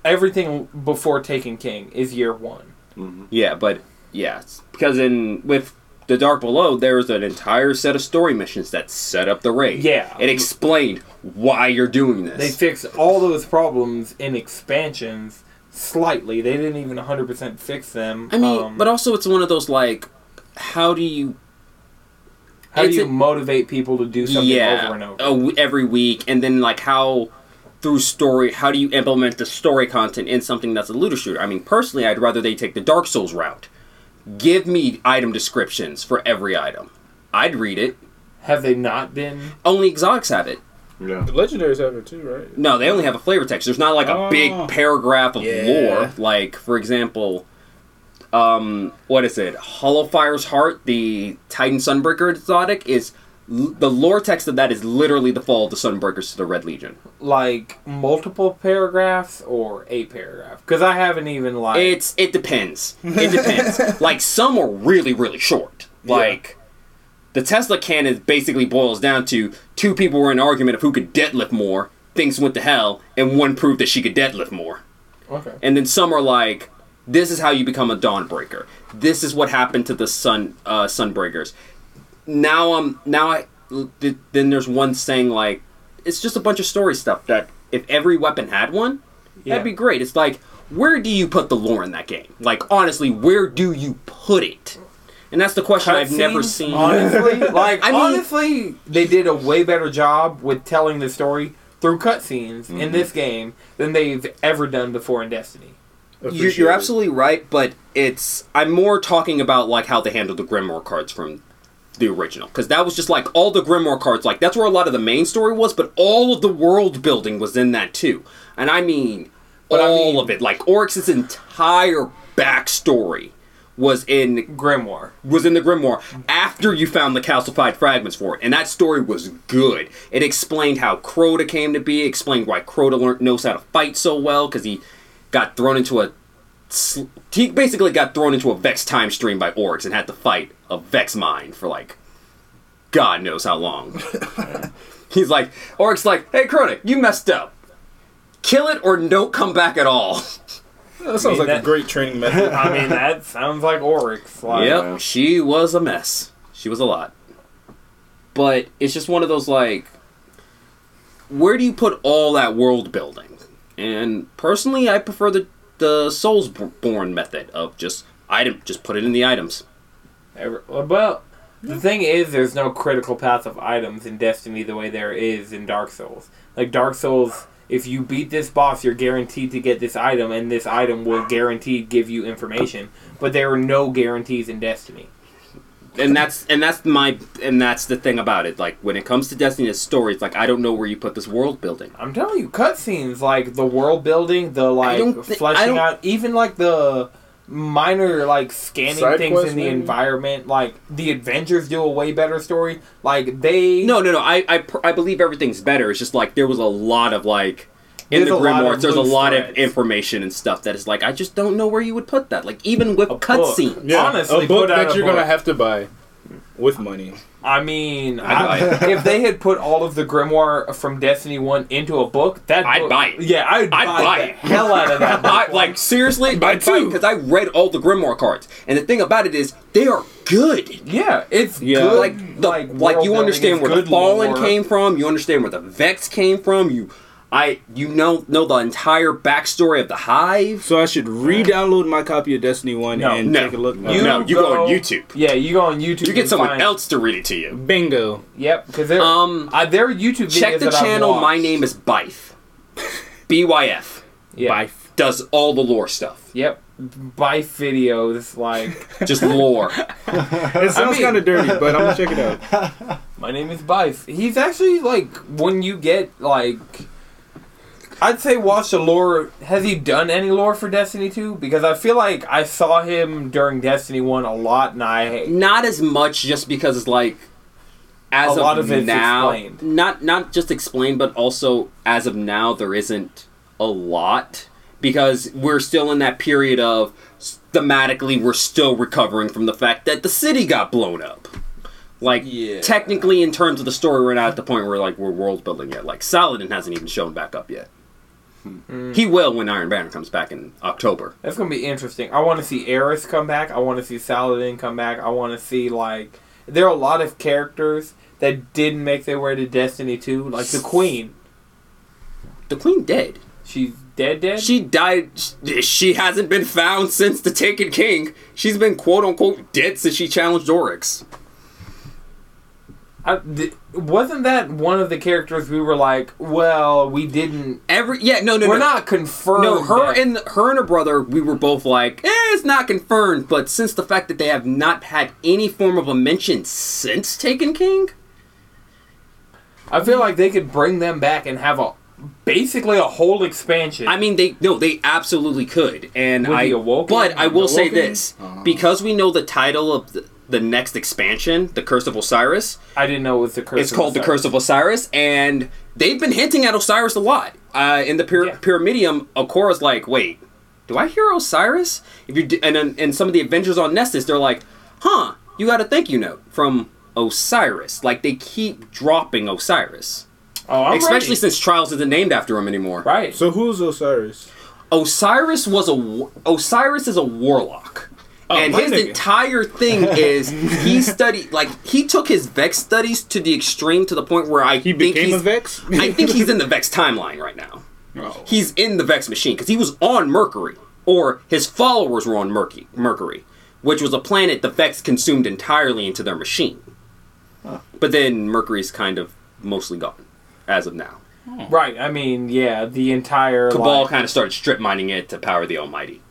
Speaker 1: everything before Taken King is year one. Mm-hmm.
Speaker 2: Yeah, but yeah, because in with the Dark Below, there's an entire set of story missions that set up the raid.
Speaker 1: Yeah.
Speaker 2: it explained why you're doing this.
Speaker 1: They fixed all those problems in expansions slightly. They didn't even 100% fix them.
Speaker 2: I mean,
Speaker 1: Um,
Speaker 2: but also it's one of those like, how do you?
Speaker 1: how do you
Speaker 2: a-
Speaker 1: motivate people to do something
Speaker 2: yeah,
Speaker 1: over and over?
Speaker 2: a w- every week, and then like how through story, how do you implement the story content in something that's a looter shooter? I mean, personally, I'd rather they take the Dark Souls route. Give me item descriptions for every item. I'd read it.
Speaker 1: Have they not been?
Speaker 2: Only exotics have it.
Speaker 4: Yeah.
Speaker 3: The legendaries have it too, right?
Speaker 2: No, they only have a flavor text. There's not like a
Speaker 3: Oh.
Speaker 2: big paragraph of
Speaker 3: Yeah.
Speaker 2: lore. Like, for example, um, what is it? Hallowfire's Heart, the Titan Sunbreaker exotic, is l- the lore text of that is literally the fall of the Sunbreakers to the Red Legion.
Speaker 1: like multiple paragraphs or a paragraph because I haven't even like
Speaker 2: It's it depends. It depends. like some are really really short. Like the Tesla canon basically boils down to two people were in an argument of who could deadlift more. Things went to hell, and one proved that she could deadlift more.
Speaker 1: Okay.
Speaker 2: And then some are like, "This is how you become a Dawnbreaker. This is what happened to the Sun uh, Sunbreakers." Now I'm now I th- then there's one saying like, it's just a bunch of story stuff that if every weapon had one,
Speaker 1: Yeah.
Speaker 2: that'd be great. It's like, where do you put the lore in that game? Like honestly, where do you put it? And that's the question I've never seen.
Speaker 1: Honestly, like
Speaker 2: I mean-
Speaker 1: honestly, they did a way better job with telling the story through cutscenes in mhm. this game than they've ever done before in Destiny.
Speaker 2: You're, you're absolutely right, but it's I'm more talking about like how they handled the Grimoire cards from the original because that was just like all the Grimoire cards. Like that's where a lot of the main story was, but all of the world building was in that too. And I mean,
Speaker 1: But I
Speaker 2: all
Speaker 1: mean-
Speaker 2: of it. Like Oryx's entire backstory was in
Speaker 1: Grimoire.
Speaker 2: was in the grimoire after you found the calcified fragments for it, and that story was good. It explained how Crota came to be, explained why Crota learned, knows how to fight so well because he got thrown into a he basically got thrown into a Vex time stream by Oryx and had to fight a Vex mind for like God knows how long. He's like Oryx, like, hey Crota, you messed up. Kill it or don't come back at all.
Speaker 3: That sounds
Speaker 1: I mean,
Speaker 3: like
Speaker 1: that-
Speaker 3: a great training method.
Speaker 1: I mean, that sounds like Oryx. Like,
Speaker 2: Yep,
Speaker 4: Yeah.
Speaker 2: she was a mess. She was a lot. But it's just one of those like, where do you put all that world building? And personally, I prefer the the Soulsborne method of just item, just put it in the items.
Speaker 1: Ever- Well, the thing is, there's no critical path of items in Destiny the way there is in Dark Souls. Like Dark Souls, if you beat this boss, you're guaranteed to get this item, and this item will guaranteed give you information. But there are no guarantees in Destiny.
Speaker 2: And that's and that's my and that's the thing about it. Like when it comes to Destiny's story, it's like I don't know where you put this world building.
Speaker 1: I'm telling you, cutscenes like the world building, the like
Speaker 2: don't thi- I
Speaker 1: fleshing out, even like the minor like scanning
Speaker 3: Side
Speaker 1: things in the
Speaker 3: maybe?
Speaker 1: environment. Like the Avengers do a way better story. Like they
Speaker 2: No, no, no. I I, pr- I believe everything's better. It's just like there was a lot of like in
Speaker 1: There's
Speaker 2: the
Speaker 1: a lot
Speaker 2: grimoires. There's a
Speaker 1: loose
Speaker 2: lot of information and stuff that is like I just don't know where you would put that. Like even with
Speaker 1: A book.
Speaker 2: cutscenes.
Speaker 3: Yeah,
Speaker 1: Honestly,
Speaker 3: a book that
Speaker 1: a
Speaker 3: you're
Speaker 1: book.
Speaker 3: gonna have to buy with money.
Speaker 1: I mean,
Speaker 2: I'd
Speaker 1: I, if they had put all of the grimoire from Destiny One into a book, that
Speaker 2: I'd
Speaker 1: book-
Speaker 2: buy it.
Speaker 1: Yeah, I'd,
Speaker 2: I'd
Speaker 1: buy,
Speaker 2: buy
Speaker 1: the
Speaker 2: it.
Speaker 1: hell out of that.
Speaker 2: I,
Speaker 1: book.
Speaker 2: like seriously,
Speaker 3: Buy two.
Speaker 2: because I read all the grimoire cards, and the thing about it is they are good.
Speaker 1: yeah, it's
Speaker 3: Yeah.
Speaker 1: good.
Speaker 2: Like the, like,
Speaker 1: world
Speaker 2: you understand where the
Speaker 1: good
Speaker 2: fallen
Speaker 1: lore.
Speaker 2: came from. You understand where the Vex came from. You, I, you know know the entire backstory of the Hive.
Speaker 3: So I should re-download my copy of Destiny One
Speaker 1: No,
Speaker 3: and
Speaker 2: no.
Speaker 3: take a look.
Speaker 1: You
Speaker 2: No, you go on YouTube.
Speaker 1: Yeah, you go on YouTube.
Speaker 2: You get someone
Speaker 1: find-
Speaker 2: else to read it to you.
Speaker 3: Bingo.
Speaker 1: Yep, because
Speaker 2: Um,
Speaker 1: uh, there are YouTube videos
Speaker 2: Check the
Speaker 1: that I've
Speaker 2: channel. My name is Byf. BYF
Speaker 1: Yeah.
Speaker 3: Bye.
Speaker 2: does all the lore stuff.
Speaker 1: Yep. By videos like
Speaker 2: Just lore.
Speaker 3: It sounds
Speaker 1: mean-
Speaker 3: kind of dirty, but I'm gonna check it out.
Speaker 1: my name is Byf. He's actually like when you get like I'd say watch the lore. Has he done any lore for Destiny 2? Because I feel like I saw him during Destiny 1 a lot and I
Speaker 2: not as much just because it's like as
Speaker 1: A
Speaker 2: of,
Speaker 1: lot of it's
Speaker 2: now
Speaker 1: explained.
Speaker 2: not not just explained but also as of now there isn't a lot because we're still in that period of thematically we're still recovering from the fact that the city got blown up like
Speaker 1: Yeah.
Speaker 2: technically in terms of the story we're not at the point where like we're world building yet like saladin hasn't even shown back up yet he will when iron banner comes back in october
Speaker 1: That's gonna be interesting. I want to see Eris come back. I want to see Saladin come back. I want to see like there are a lot of characters that didn't make their way to Destiny 2, like the Queen.
Speaker 2: the queen dead
Speaker 1: She's dead, dead.
Speaker 2: She died. She hasn't been found since the Taken King. She's been quote unquote dead since she challenged Oryx.
Speaker 1: I, th- wasn't that one of the characters we were like, well, we didn't.
Speaker 2: Every yeah, no, no,
Speaker 1: we're
Speaker 2: no.
Speaker 1: not confirmed.
Speaker 2: No, her
Speaker 1: that-
Speaker 2: and her and her brother, we were both like, eh, it's not confirmed. But since the fact that they have not had any form of a mention since Taken King,
Speaker 1: I feel like they could bring them back and have a basically a whole expansion.
Speaker 2: I mean, they no, they absolutely could. And
Speaker 1: Would
Speaker 2: I, but I will say this because we know the title of the, the next expansion, the Curse of Osiris.
Speaker 1: I didn't know it was the curse.
Speaker 2: It's called the Curse of Osiris, and they've been hinting at Osiris a lot. Uh, in the Pyra-
Speaker 1: Yeah.
Speaker 2: Pyramidion, Ikora's like, wait, do I hear Osiris? If you d- and then- and some of the Avengers on Nessus, they're like, huh, you got a thank you note from Osiris. Like they keep dropping Osiris,
Speaker 1: Oh, I'm
Speaker 2: especially
Speaker 1: ready.
Speaker 2: since Trials isn't named after him anymore.
Speaker 1: right.
Speaker 3: So who's Osiris?
Speaker 2: Osiris was a Osiris is a warlock.
Speaker 3: Oh,
Speaker 2: and his
Speaker 3: nigga.
Speaker 2: entire thing is he studied like he took his Vex studies to the extreme to the point where I
Speaker 3: He
Speaker 2: think
Speaker 3: became
Speaker 2: he's
Speaker 3: a Vex.
Speaker 2: I think he's in the Vex timeline right now.
Speaker 3: Oh.
Speaker 2: He's in the Vex machine because he was on Mercury, or his followers were on Mercury, Mercury, which was a planet the Vex consumed entirely into their machine. But then Mercury's kind of mostly gone as of now.
Speaker 1: Right. I mean, yeah, the entire
Speaker 2: Cabal
Speaker 1: like-
Speaker 2: kind of started strip mining it to power the Almighty.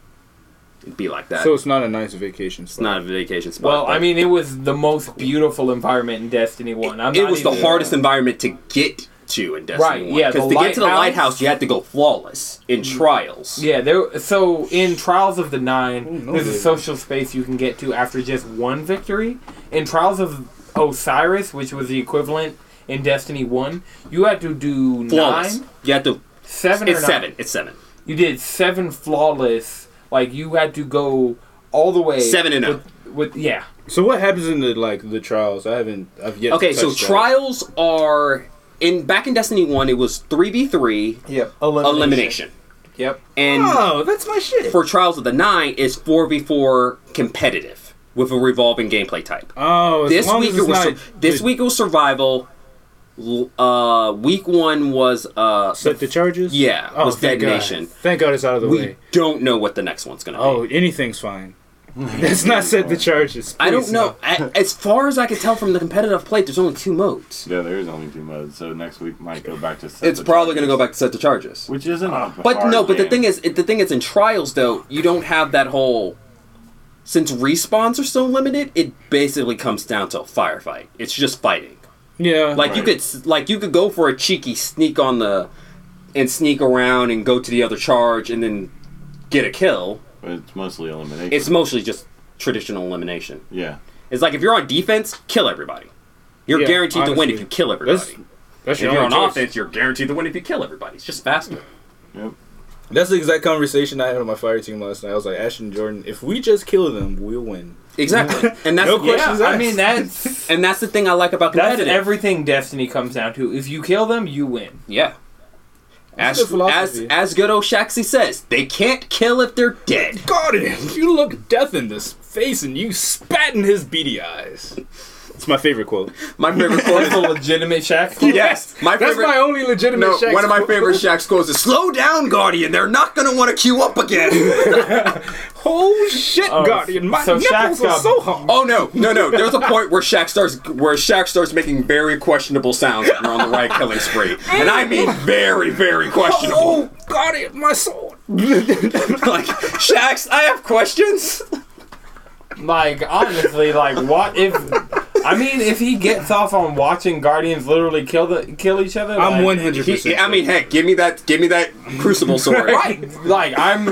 Speaker 2: It'd be like that.
Speaker 3: So it's not a nice vacation
Speaker 2: it's not a vacation spot.
Speaker 1: Well, I mean, it was the most beautiful environment in Destiny One. I'm
Speaker 2: it
Speaker 1: not
Speaker 2: was the
Speaker 1: even-
Speaker 2: hardest environment to get to in Destiny
Speaker 1: Right,
Speaker 2: 1.
Speaker 1: yeah,
Speaker 2: Because to get to the
Speaker 1: lighthouse-
Speaker 2: lighthouse, you had to go flawless in mm. trials.
Speaker 1: Yeah, there. So in Trials of the Nine,
Speaker 3: Ooh, no,
Speaker 1: there's a social space you can get to after just one victory. In Trials of Osiris, which was the equivalent in Destiny One, you had to do
Speaker 2: Flawless.
Speaker 1: nine,
Speaker 2: You had to.
Speaker 1: seven,
Speaker 2: It's
Speaker 1: or nine.
Speaker 2: seven. It's seven.
Speaker 1: You did seven flawless. Like you had to go all the way.
Speaker 2: Seven and
Speaker 1: with, with yeah.
Speaker 3: So what happens in the like the trials? I haven't. I've yet.
Speaker 2: Okay,
Speaker 3: to
Speaker 2: so
Speaker 3: that.
Speaker 2: trials are in back in Destiny One. It was three v three
Speaker 1: Yep.
Speaker 2: elimination,
Speaker 1: Yep.
Speaker 2: and
Speaker 3: Oh, that's my shit.
Speaker 2: for Trials of the Nine is four v four competitive with a revolving gameplay type.
Speaker 3: oh, as
Speaker 2: this
Speaker 3: long
Speaker 2: week
Speaker 3: as
Speaker 2: it was
Speaker 3: not
Speaker 2: sur- this
Speaker 3: the-
Speaker 2: week it was survival. L- Uh, week one was uh
Speaker 3: set the charges.
Speaker 2: yeah
Speaker 3: Oh,
Speaker 2: was
Speaker 3: thank God.
Speaker 2: detonation.
Speaker 3: Thank God it's out of the
Speaker 2: We
Speaker 3: way.
Speaker 2: We don't know what the next one's gonna be.
Speaker 3: Oh, anything's fine. Let's not set the charges.
Speaker 2: I don't
Speaker 3: please,
Speaker 2: know. A- as far as I can tell from the competitive plate, there's only two modes.
Speaker 4: Yeah, there is only two modes, so next week might go back to. set
Speaker 2: It's
Speaker 4: the
Speaker 2: probably going to
Speaker 4: charges,
Speaker 2: go back to set the charges.
Speaker 4: which isn't. a
Speaker 2: But
Speaker 4: hard
Speaker 2: no, but the thing is, the thing is, in trials though, you don't have that whole. Since respawns are so limited, it basically comes down to a firefight. It's just fighting.
Speaker 3: Yeah.
Speaker 2: Like you could, like you could go for a cheeky sneak on the, and sneak around and go to the other charge and then get a kill.
Speaker 4: But it's mostly elimination.
Speaker 2: It's mostly just traditional elimination.
Speaker 4: yeah.
Speaker 2: It's like if you're on defense, kill everybody. You're
Speaker 3: Yeah,
Speaker 2: guaranteed to win if you kill everybody.
Speaker 3: that's that's
Speaker 2: if
Speaker 3: your
Speaker 2: you're on
Speaker 3: choice.
Speaker 2: offense, you're guaranteed to win if you kill everybody. It's just faster.
Speaker 4: Yep.
Speaker 3: That's the exact conversation I had on my fire team last night. I was like, Ashton Jordan, if we just kill them, we'll win.
Speaker 2: Exactly, and that's
Speaker 3: No
Speaker 2: yeah,
Speaker 3: questions
Speaker 1: I mean that's
Speaker 2: and that's the thing I like about
Speaker 1: that's
Speaker 2: competitive.
Speaker 1: everything Destiny comes down to. If you kill them, you win.
Speaker 2: yeah.
Speaker 3: That's
Speaker 2: As,
Speaker 3: good
Speaker 2: as
Speaker 3: philosophy.
Speaker 2: as good old Shaxi says, they can't kill if they're dead.
Speaker 3: Guardian, you look death in this face and you spat in his beady eyes. It's my favorite quote.
Speaker 2: My favorite quote
Speaker 1: is a legitimate Shaq. Quote?
Speaker 2: yes. My
Speaker 3: That's
Speaker 2: favorite.
Speaker 3: my only legitimate
Speaker 2: no,
Speaker 3: Shaq's
Speaker 2: one of my favorite Shaxx quotes is "Slow down, Guardian. They're not gonna want to queue up again."
Speaker 3: Oh shit,
Speaker 1: Oh,
Speaker 3: Guardian, my
Speaker 1: so
Speaker 3: nipples
Speaker 1: Shaq's
Speaker 3: are
Speaker 1: got-
Speaker 3: so hard.
Speaker 2: oh no, no, no. There's a point where Shaq starts where Shaq starts making very questionable sounds when you're on the right killing spree, and I mean very, very questionable.
Speaker 3: Oh, Guardian, my sword.
Speaker 2: like Shaxx, I have questions.
Speaker 1: Like honestly, like what if? I mean, if he gets off on watching Guardians literally kill the kill each other,
Speaker 3: I'm one hundred percent.
Speaker 2: I mean, heck, give me that, give me that Crucible sword.
Speaker 1: Right, like I'm,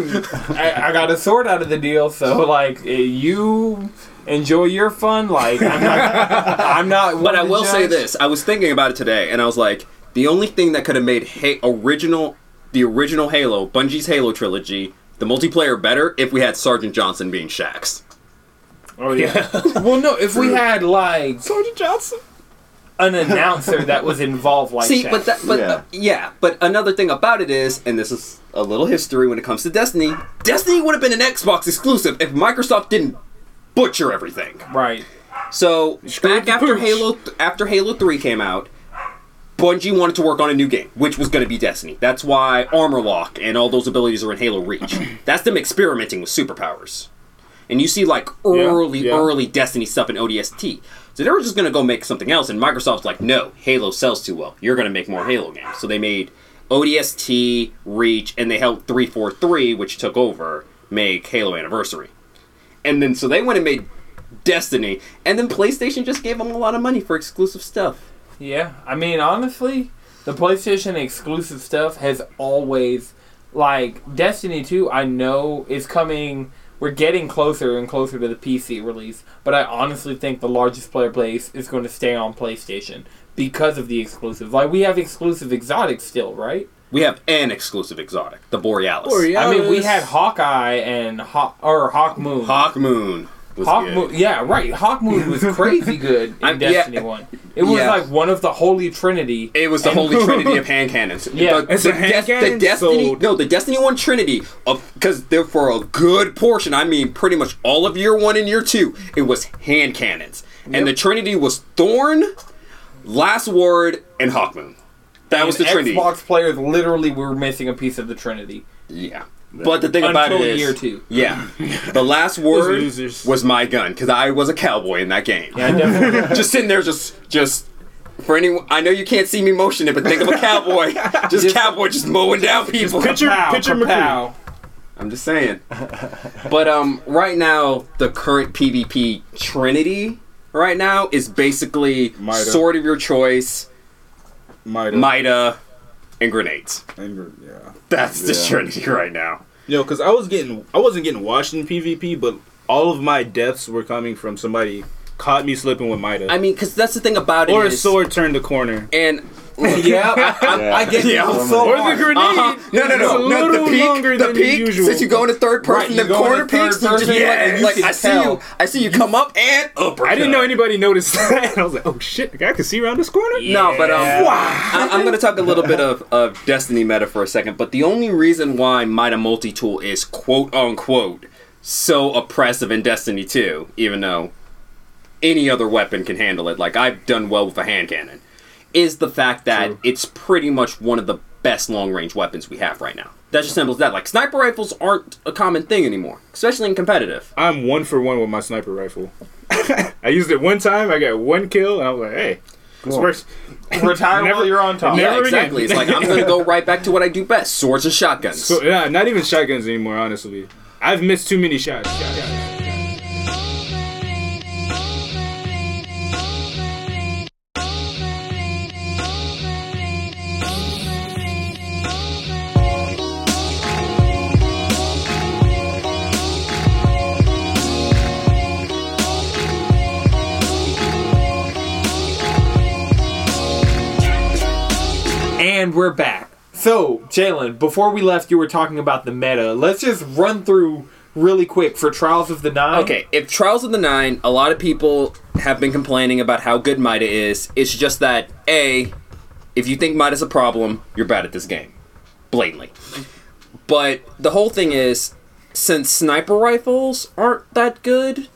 Speaker 1: I, I got a sword out of the deal, so like eh, you enjoy your fun. Like I'm not, I'm not. one
Speaker 2: But I
Speaker 1: to
Speaker 2: will say this: I was thinking about it today, and I was like, the only thing that could have made ha- original, the original Halo, Bungie's Halo trilogy, the multiplayer better if we had Sergeant Johnson being Shaxx.
Speaker 1: Oh yeah. well, no, if we had like
Speaker 3: Sergeant Johnson.
Speaker 1: an announcer that was involved, like
Speaker 2: See,
Speaker 1: Shaq.
Speaker 2: but that, but
Speaker 4: Yeah.
Speaker 2: uh, yeah, but another thing about it is, and this is a little history when it comes to Destiny. Destiny would have been an Xbox exclusive if Microsoft didn't butcher everything.
Speaker 1: right.
Speaker 2: So back after
Speaker 3: pooch.
Speaker 2: Halo after Halo Three came out, Bungie wanted to work on a new game, which was going to be Destiny. That's why Armor Lock and all those abilities are in Halo Reach. That's them experimenting with superpowers. And you see like early,
Speaker 3: yeah.
Speaker 2: early Destiny stuff in ODST. So they were just going to go make something else, and Microsoft's like, no, Halo sells too well. You're going to make more Halo games. So they made ODST, Reach, and they helped 343, which took over, make Halo Anniversary. And then so they went and made Destiny, and then PlayStation just gave them a lot of money for exclusive stuff.
Speaker 1: Yeah, I mean, honestly, the PlayStation exclusive stuff has always, like, Destiny 2, I know is coming. We're getting closer and closer to the PC release, but I honestly think the largest player base is going to stay on PlayStation because of the exclusive. Like, we have exclusive exotics still, right?
Speaker 2: We have an exclusive exotic, the Borealis.
Speaker 3: Borealis.
Speaker 1: I mean, we had Hawkeye and Hawk or Hawk Moon.
Speaker 2: Hawk Moon.
Speaker 1: Hawk yeah, right. Hawk was crazy good in
Speaker 2: I'm- yeah.
Speaker 1: Destiny One. It was
Speaker 2: Yeah.
Speaker 1: like one of the holy trinity.
Speaker 2: It was the
Speaker 1: And-
Speaker 2: holy trinity of hand cannons.
Speaker 1: Yeah.
Speaker 2: the, the,
Speaker 3: hand
Speaker 2: Des-
Speaker 3: cannon?
Speaker 2: the Destiny.
Speaker 3: So-
Speaker 2: no, the Destiny One Trinity uh, of because there for a good portion. I mean, pretty much all of year one and year two, it was hand cannons, and the Trinity was Thorn, Last Word, and Hawkmoon. That was the
Speaker 1: and
Speaker 2: Trinity.
Speaker 1: Xbox players literally were missing a piece of the trinity.
Speaker 2: Yeah. But the thing about it
Speaker 1: Until
Speaker 2: is,
Speaker 1: year two.
Speaker 2: yeah, the last word
Speaker 3: losers.
Speaker 2: was my gun because I was a cowboy in that game.
Speaker 1: Yeah, definitely.
Speaker 2: just sitting there, just just for anyone. I know you can't see me motion it, but think of a cowboy, just cowboy, just mowing down people.
Speaker 3: picture-
Speaker 1: Kapow,
Speaker 3: picture
Speaker 1: kapow.
Speaker 2: I'm just saying. But um, right now the current PvP Trinity right now is basically
Speaker 3: Mida.
Speaker 2: sword of your choice,
Speaker 3: Might
Speaker 2: Mida, and grenades.
Speaker 3: and yeah.
Speaker 2: That's the
Speaker 4: Yeah.
Speaker 2: Trinity right now.
Speaker 3: Yo, because I was getting, I wasn't getting washed in PvP, but all of my deaths were coming from somebody caught me slipping with Mida,
Speaker 2: I mean, because that's the thing about it
Speaker 3: or a
Speaker 2: is-
Speaker 3: sword turned the corner.
Speaker 2: and
Speaker 1: yeah, I, I, I get
Speaker 2: Yeah.
Speaker 1: you so
Speaker 3: Or the grenade.
Speaker 2: Uh-huh. No, no,
Speaker 3: It's
Speaker 2: no,
Speaker 3: a
Speaker 2: no. The peak,
Speaker 3: longer
Speaker 2: the
Speaker 3: than
Speaker 2: peak.
Speaker 3: usual.
Speaker 2: Since you go into third
Speaker 1: Right,
Speaker 2: person,
Speaker 1: you
Speaker 2: the corner
Speaker 1: into third
Speaker 2: peaks. You just,
Speaker 1: person,
Speaker 2: yeah,
Speaker 1: and you
Speaker 2: like I see
Speaker 1: tell.
Speaker 2: you. I see you come up and uppercut.
Speaker 3: I didn't know anybody noticed that. I was like, oh shit, I can see around this corner.
Speaker 2: No, but um,
Speaker 1: Yeah.
Speaker 2: I, I'm going to talk a little bit of, of Destiny meta for a second. But the only reason why Mida Multi Tool is quote unquote so oppressive in Destiny 2, even though any other weapon can handle it, like I've done well with a hand cannon, is the fact that
Speaker 3: True.
Speaker 2: it's pretty much one of the best long range weapons we have right now. That's just simple as that. Like sniper rifles aren't a common thing anymore, especially in competitive.
Speaker 3: I'm one for one with my sniper rifle. I used it one time. I got one kill, and I was like, hey, this works.
Speaker 1: Retire
Speaker 3: Never-
Speaker 1: while you're on top.
Speaker 2: yeah, exactly. It's like I'm going to go right back to what I do best: swords and shotguns.
Speaker 3: So, yeah, not even shotguns anymore. Honestly, I've missed too many shots.
Speaker 1: And we're back. So, Jalen, before we left, you were talking about the meta. Let's just run through really quick for Trials of the Nine.
Speaker 2: Okay, if Trials of the Nine, a lot of people have been complaining about how good Mida is. It's just that A, if you think Mida's a problem, you're bad at this game. Blatantly. But the whole thing is, since sniper rifles aren't that good,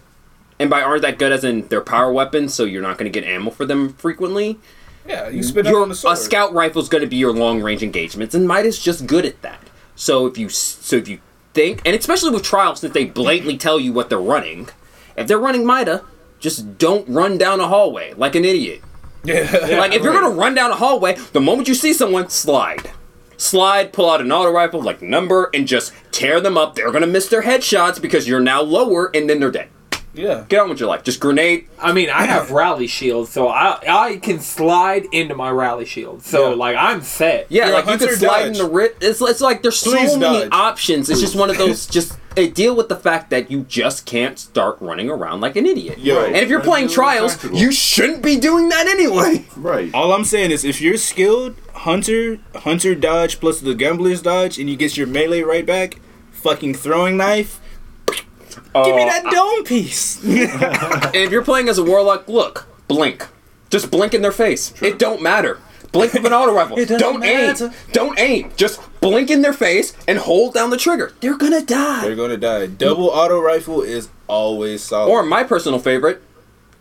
Speaker 2: and by aren't that good as in they're power weapons, so you're not going to get ammo for them frequently,
Speaker 3: Yeah, you mm. spit
Speaker 2: your,
Speaker 3: on the sword.
Speaker 2: a scout rifle is going to be your long range engagements, and Mida's just good at that. So if you so if you think, and especially with trials, since they blatantly tell you what they're running, if they're running Mida, just don't run down a hallway like an idiot.
Speaker 3: Yeah,
Speaker 2: like if you're gonna run down a hallway, the moment you see someone, slide. Slide, pull out an auto rifle like number, and just tear them up. They're gonna miss their headshots because you're now lower, and then they're dead.
Speaker 3: Yeah.
Speaker 2: Get on with your life. Just grenade.
Speaker 1: I mean, I have rally shield, so I I can slide into my rally shield. So
Speaker 3: Yeah.
Speaker 1: like I'm set.
Speaker 2: Yeah,
Speaker 3: You're
Speaker 2: like you
Speaker 3: can
Speaker 2: could slide in the rip. It's, it's like there's
Speaker 3: Please
Speaker 2: so many
Speaker 3: dodge.
Speaker 2: options. It's just one of those. Just deal with the fact that you just can't start running around like an idiot.
Speaker 3: Yo.
Speaker 2: and if you're playing trials,
Speaker 4: Tactical.
Speaker 2: you shouldn't be doing that anyway.
Speaker 4: Right.
Speaker 3: All I'm saying is, if you're skilled hunter, hunter dodge plus the gambler's dodge, and you get your melee right back, fucking throwing knife. Give me uh, that dome piece.
Speaker 2: And if you're playing as a warlock, look, blink. Just blink in their face. It don't matter. Blink with an auto rifle.
Speaker 3: doesn't
Speaker 2: Don't
Speaker 3: matter.
Speaker 2: aim. Don't aim. Just blink in their face and hold down the trigger. They're gonna die.
Speaker 3: They're gonna die. Double auto rifle is always solid.
Speaker 2: Or my personal favorite,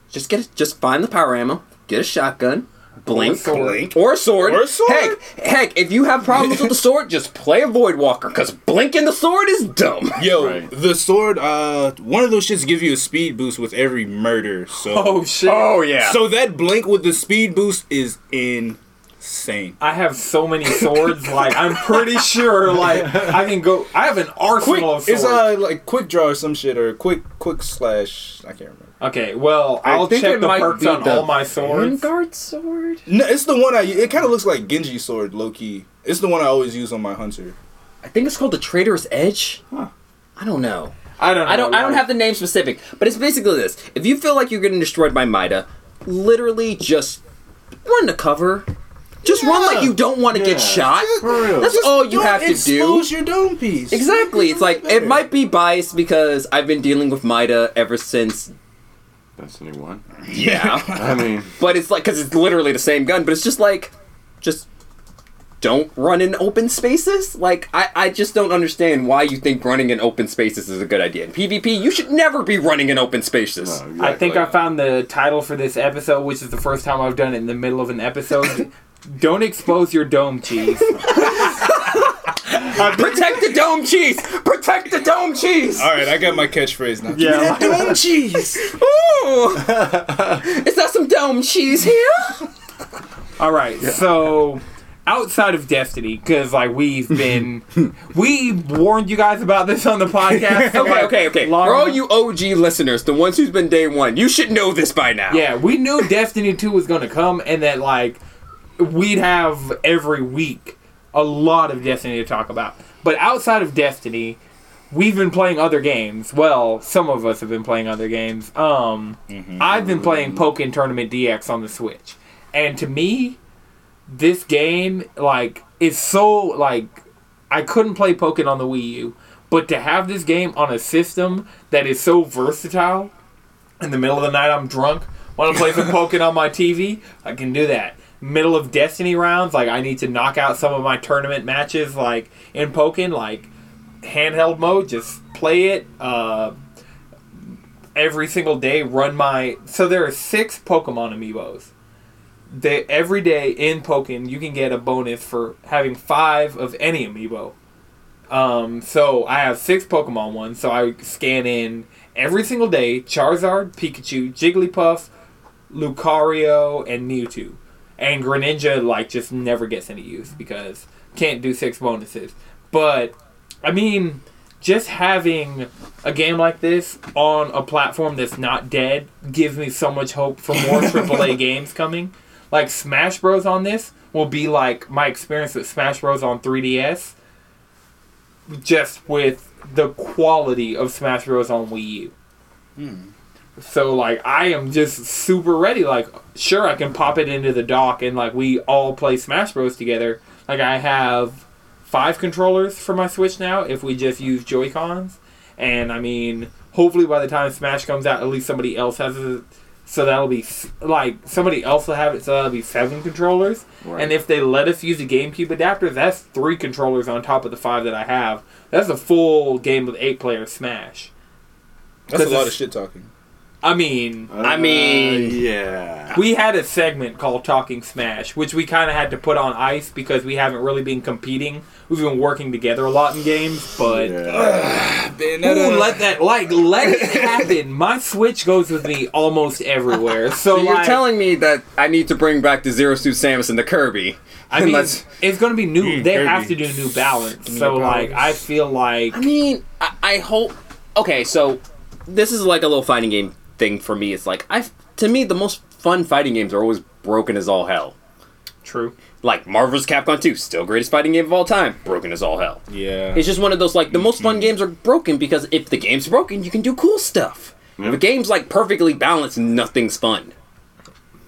Speaker 2: just get just find the power ammo, get a shotgun, blink,
Speaker 1: sword.
Speaker 2: or a sword.
Speaker 3: Or a sword.
Speaker 2: Heck, heck, if you have problems with the sword, just play a void walker, cause blinking the sword is dumb.
Speaker 3: Yo,
Speaker 4: Right.
Speaker 3: the sword. Uh, one of those shits gives you a speed boost with every murder. So,
Speaker 1: Oh shit.
Speaker 2: Oh yeah.
Speaker 3: so that blink with the speed boost is in. insane.
Speaker 1: I have so many swords. like I'm pretty sure like I can go. I have an
Speaker 3: Quick,
Speaker 1: arsenal of swords.
Speaker 3: it's uh like quick draw or some shit or quick quick slash. I can't remember.
Speaker 1: Okay, well
Speaker 2: I
Speaker 1: I'll
Speaker 2: think
Speaker 1: check
Speaker 2: it
Speaker 1: the
Speaker 2: might
Speaker 1: perks
Speaker 2: be
Speaker 1: on
Speaker 2: the
Speaker 1: all my swords.
Speaker 2: Vanguard sword.
Speaker 3: No, it's the one I. It kind of looks like Genji sword, low key. It's the one I always use on my hunter.
Speaker 2: I think it's called the Traitor's Edge. Huh. I don't know.
Speaker 1: I don't. Know,
Speaker 2: I don't. I don't have the name specific, but it's basically this: if you feel like you're getting destroyed by Mida, literally just run to cover, Just run like you don't want to
Speaker 4: Yeah.
Speaker 2: get shot.
Speaker 4: For.
Speaker 2: That's
Speaker 3: Just
Speaker 2: all you
Speaker 3: don't
Speaker 2: have to do.
Speaker 3: expose your dome piece.
Speaker 2: Exactly. It's like it might be biased because I've been dealing with Mida ever since.
Speaker 4: Destiny One.
Speaker 2: Yeah.
Speaker 4: I mean,
Speaker 2: but it's like because it's literally the same gun. But it's just like, just don't run in open spaces. Like I, I just don't understand why you think running in open spaces is a good idea. In PvP, you should never be running in open spaces.
Speaker 4: no, exactly.
Speaker 1: I think I found the title for this episode, which is the first time I've done it in the middle of an episode. Don't expose your dome cheese.
Speaker 2: Protect the dome cheese. Protect the dome cheese.
Speaker 3: All right, I got my catchphrase now.
Speaker 1: Yeah.
Speaker 3: Give dome cheese.
Speaker 2: Ooh. Is that some dome cheese here?
Speaker 1: All right, so outside of Destiny, because like we've been, we warned you guys about this on the podcast.
Speaker 2: Okay, okay, okay.
Speaker 1: Long-
Speaker 2: For all you OG listeners, the ones who's been day one, you should know this by now.
Speaker 1: Yeah, we knew Destiny 2 was going to come and that, like, we'd have every week a lot of Destiny to talk about. But outside of Destiny, we've been playing other games. Well, some of us have been playing other games. Um, I've been playing Pokken Tournament DX on the Switch. And to me, this game, like, is so, like, I couldn't play Pokken on the Wii U. But to have this game on a system that is so versatile, in the middle of the night I'm drunk, want to play some Pokken on my TV, I can do that. Middle of Destiny rounds, like I need to knock out some of my tournament matches, like in Pokken, like handheld mode, just play it uh, every single day. Run my so there are six Pokemon amiibos. They every day in Pokken you can get a bonus for having five of any amiibo. Um, so I have six Pokemon ones, so I scan in every single day Charizard, Pikachu, Jigglypuff, Lucario, and Mewtwo. And Greninja, like, just never gets any use because can't do six bonuses. But, I mean, just having a game like this on a platform that's not dead gives me so much hope for more AAA games coming. Like, Smash Bros. on this will be like my experience with Smash Bros. on 3DS just with the quality of Smash Bros. on Wii U. Hmm. So like I am just super ready. Like sure I can pop it into the dock and like we all play Smash Bros. together. Like I have five controllers for my Switch now if we just use Joy Cons. And I mean, hopefully by the time Smash comes out, at least somebody else has it. So that'll be like somebody else will have it. So that'll be seven controllers.
Speaker 4: Right.
Speaker 1: And if they let us use a GameCube adapter, that's three controllers on top of the five that I have. That's a full game of eight player Smash.
Speaker 3: That's a lot of shit talking.
Speaker 1: I mean,
Speaker 2: I mean-
Speaker 4: Uh, yeah.
Speaker 1: we had a segment called Talking Smash, which we kind of had to put on ice because we haven't really been competing. We've been working together a lot in games, but
Speaker 4: yeah.
Speaker 3: Bayonetta.
Speaker 1: Ooh, let that like let it happen. My Switch goes with me almost everywhere. So,
Speaker 2: So you're
Speaker 1: like,
Speaker 2: telling me that I need to bring back the Zero Suit Samus and the Kirby.
Speaker 1: I mean,
Speaker 2: let's-
Speaker 1: it's going to be new.
Speaker 3: Mm,
Speaker 1: they
Speaker 3: Kirby.
Speaker 1: have to do a new balance.
Speaker 3: New
Speaker 1: So, like. I feel like
Speaker 2: I mean, I, I hope. Okay, so this is like a little fighting game thing for me. It's like I, to me, the most fun fighting games are always broken as all hell.
Speaker 1: true.
Speaker 2: Like Marvel's Capcom 2, still greatest fighting game of all time, broken as all hell.
Speaker 3: Yeah.
Speaker 2: It's just one of those like the most fun mm-hmm. games are broken because if the game's broken, you can do cool stuff. If a game's like perfectly balanced, nothing's fun.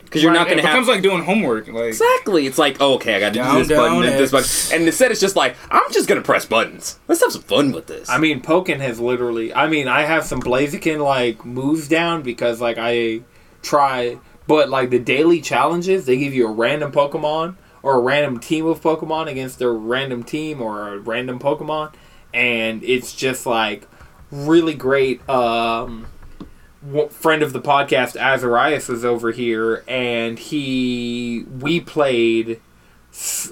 Speaker 2: Because you're
Speaker 1: Right,
Speaker 2: not going to have It
Speaker 3: becomes like doing homework. Like
Speaker 2: Exactly. It's like, oh, okay, I got to do this button and this button. And instead, it's just like, I'm just going to press buttons. Let's have some fun with this.
Speaker 1: I mean, Pokken has literally. I mean, I have some Blaziken like moves down because like I try, but like the daily challenges, they give you a random Pokemon or a random team of Pokemon against a random team or a random Pokemon, and it's just like really great. Um, w- friend of the podcast Azarias was over here, and he we played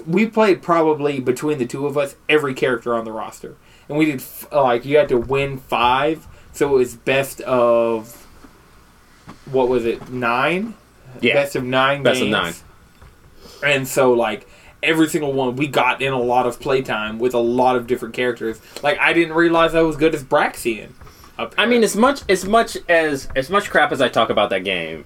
Speaker 1: we played probably between the two of us every character on the roster, and we did like you had to win five, so it was best of what was it nine?
Speaker 2: Yeah.
Speaker 1: best of nine.
Speaker 2: Best of nine.
Speaker 1: And so like every single one, we got in a lot of playtime with a lot of different characters. Like I didn't realize I was good as Braixen.
Speaker 2: I mean, as much as much as as much crap as I talk about that game,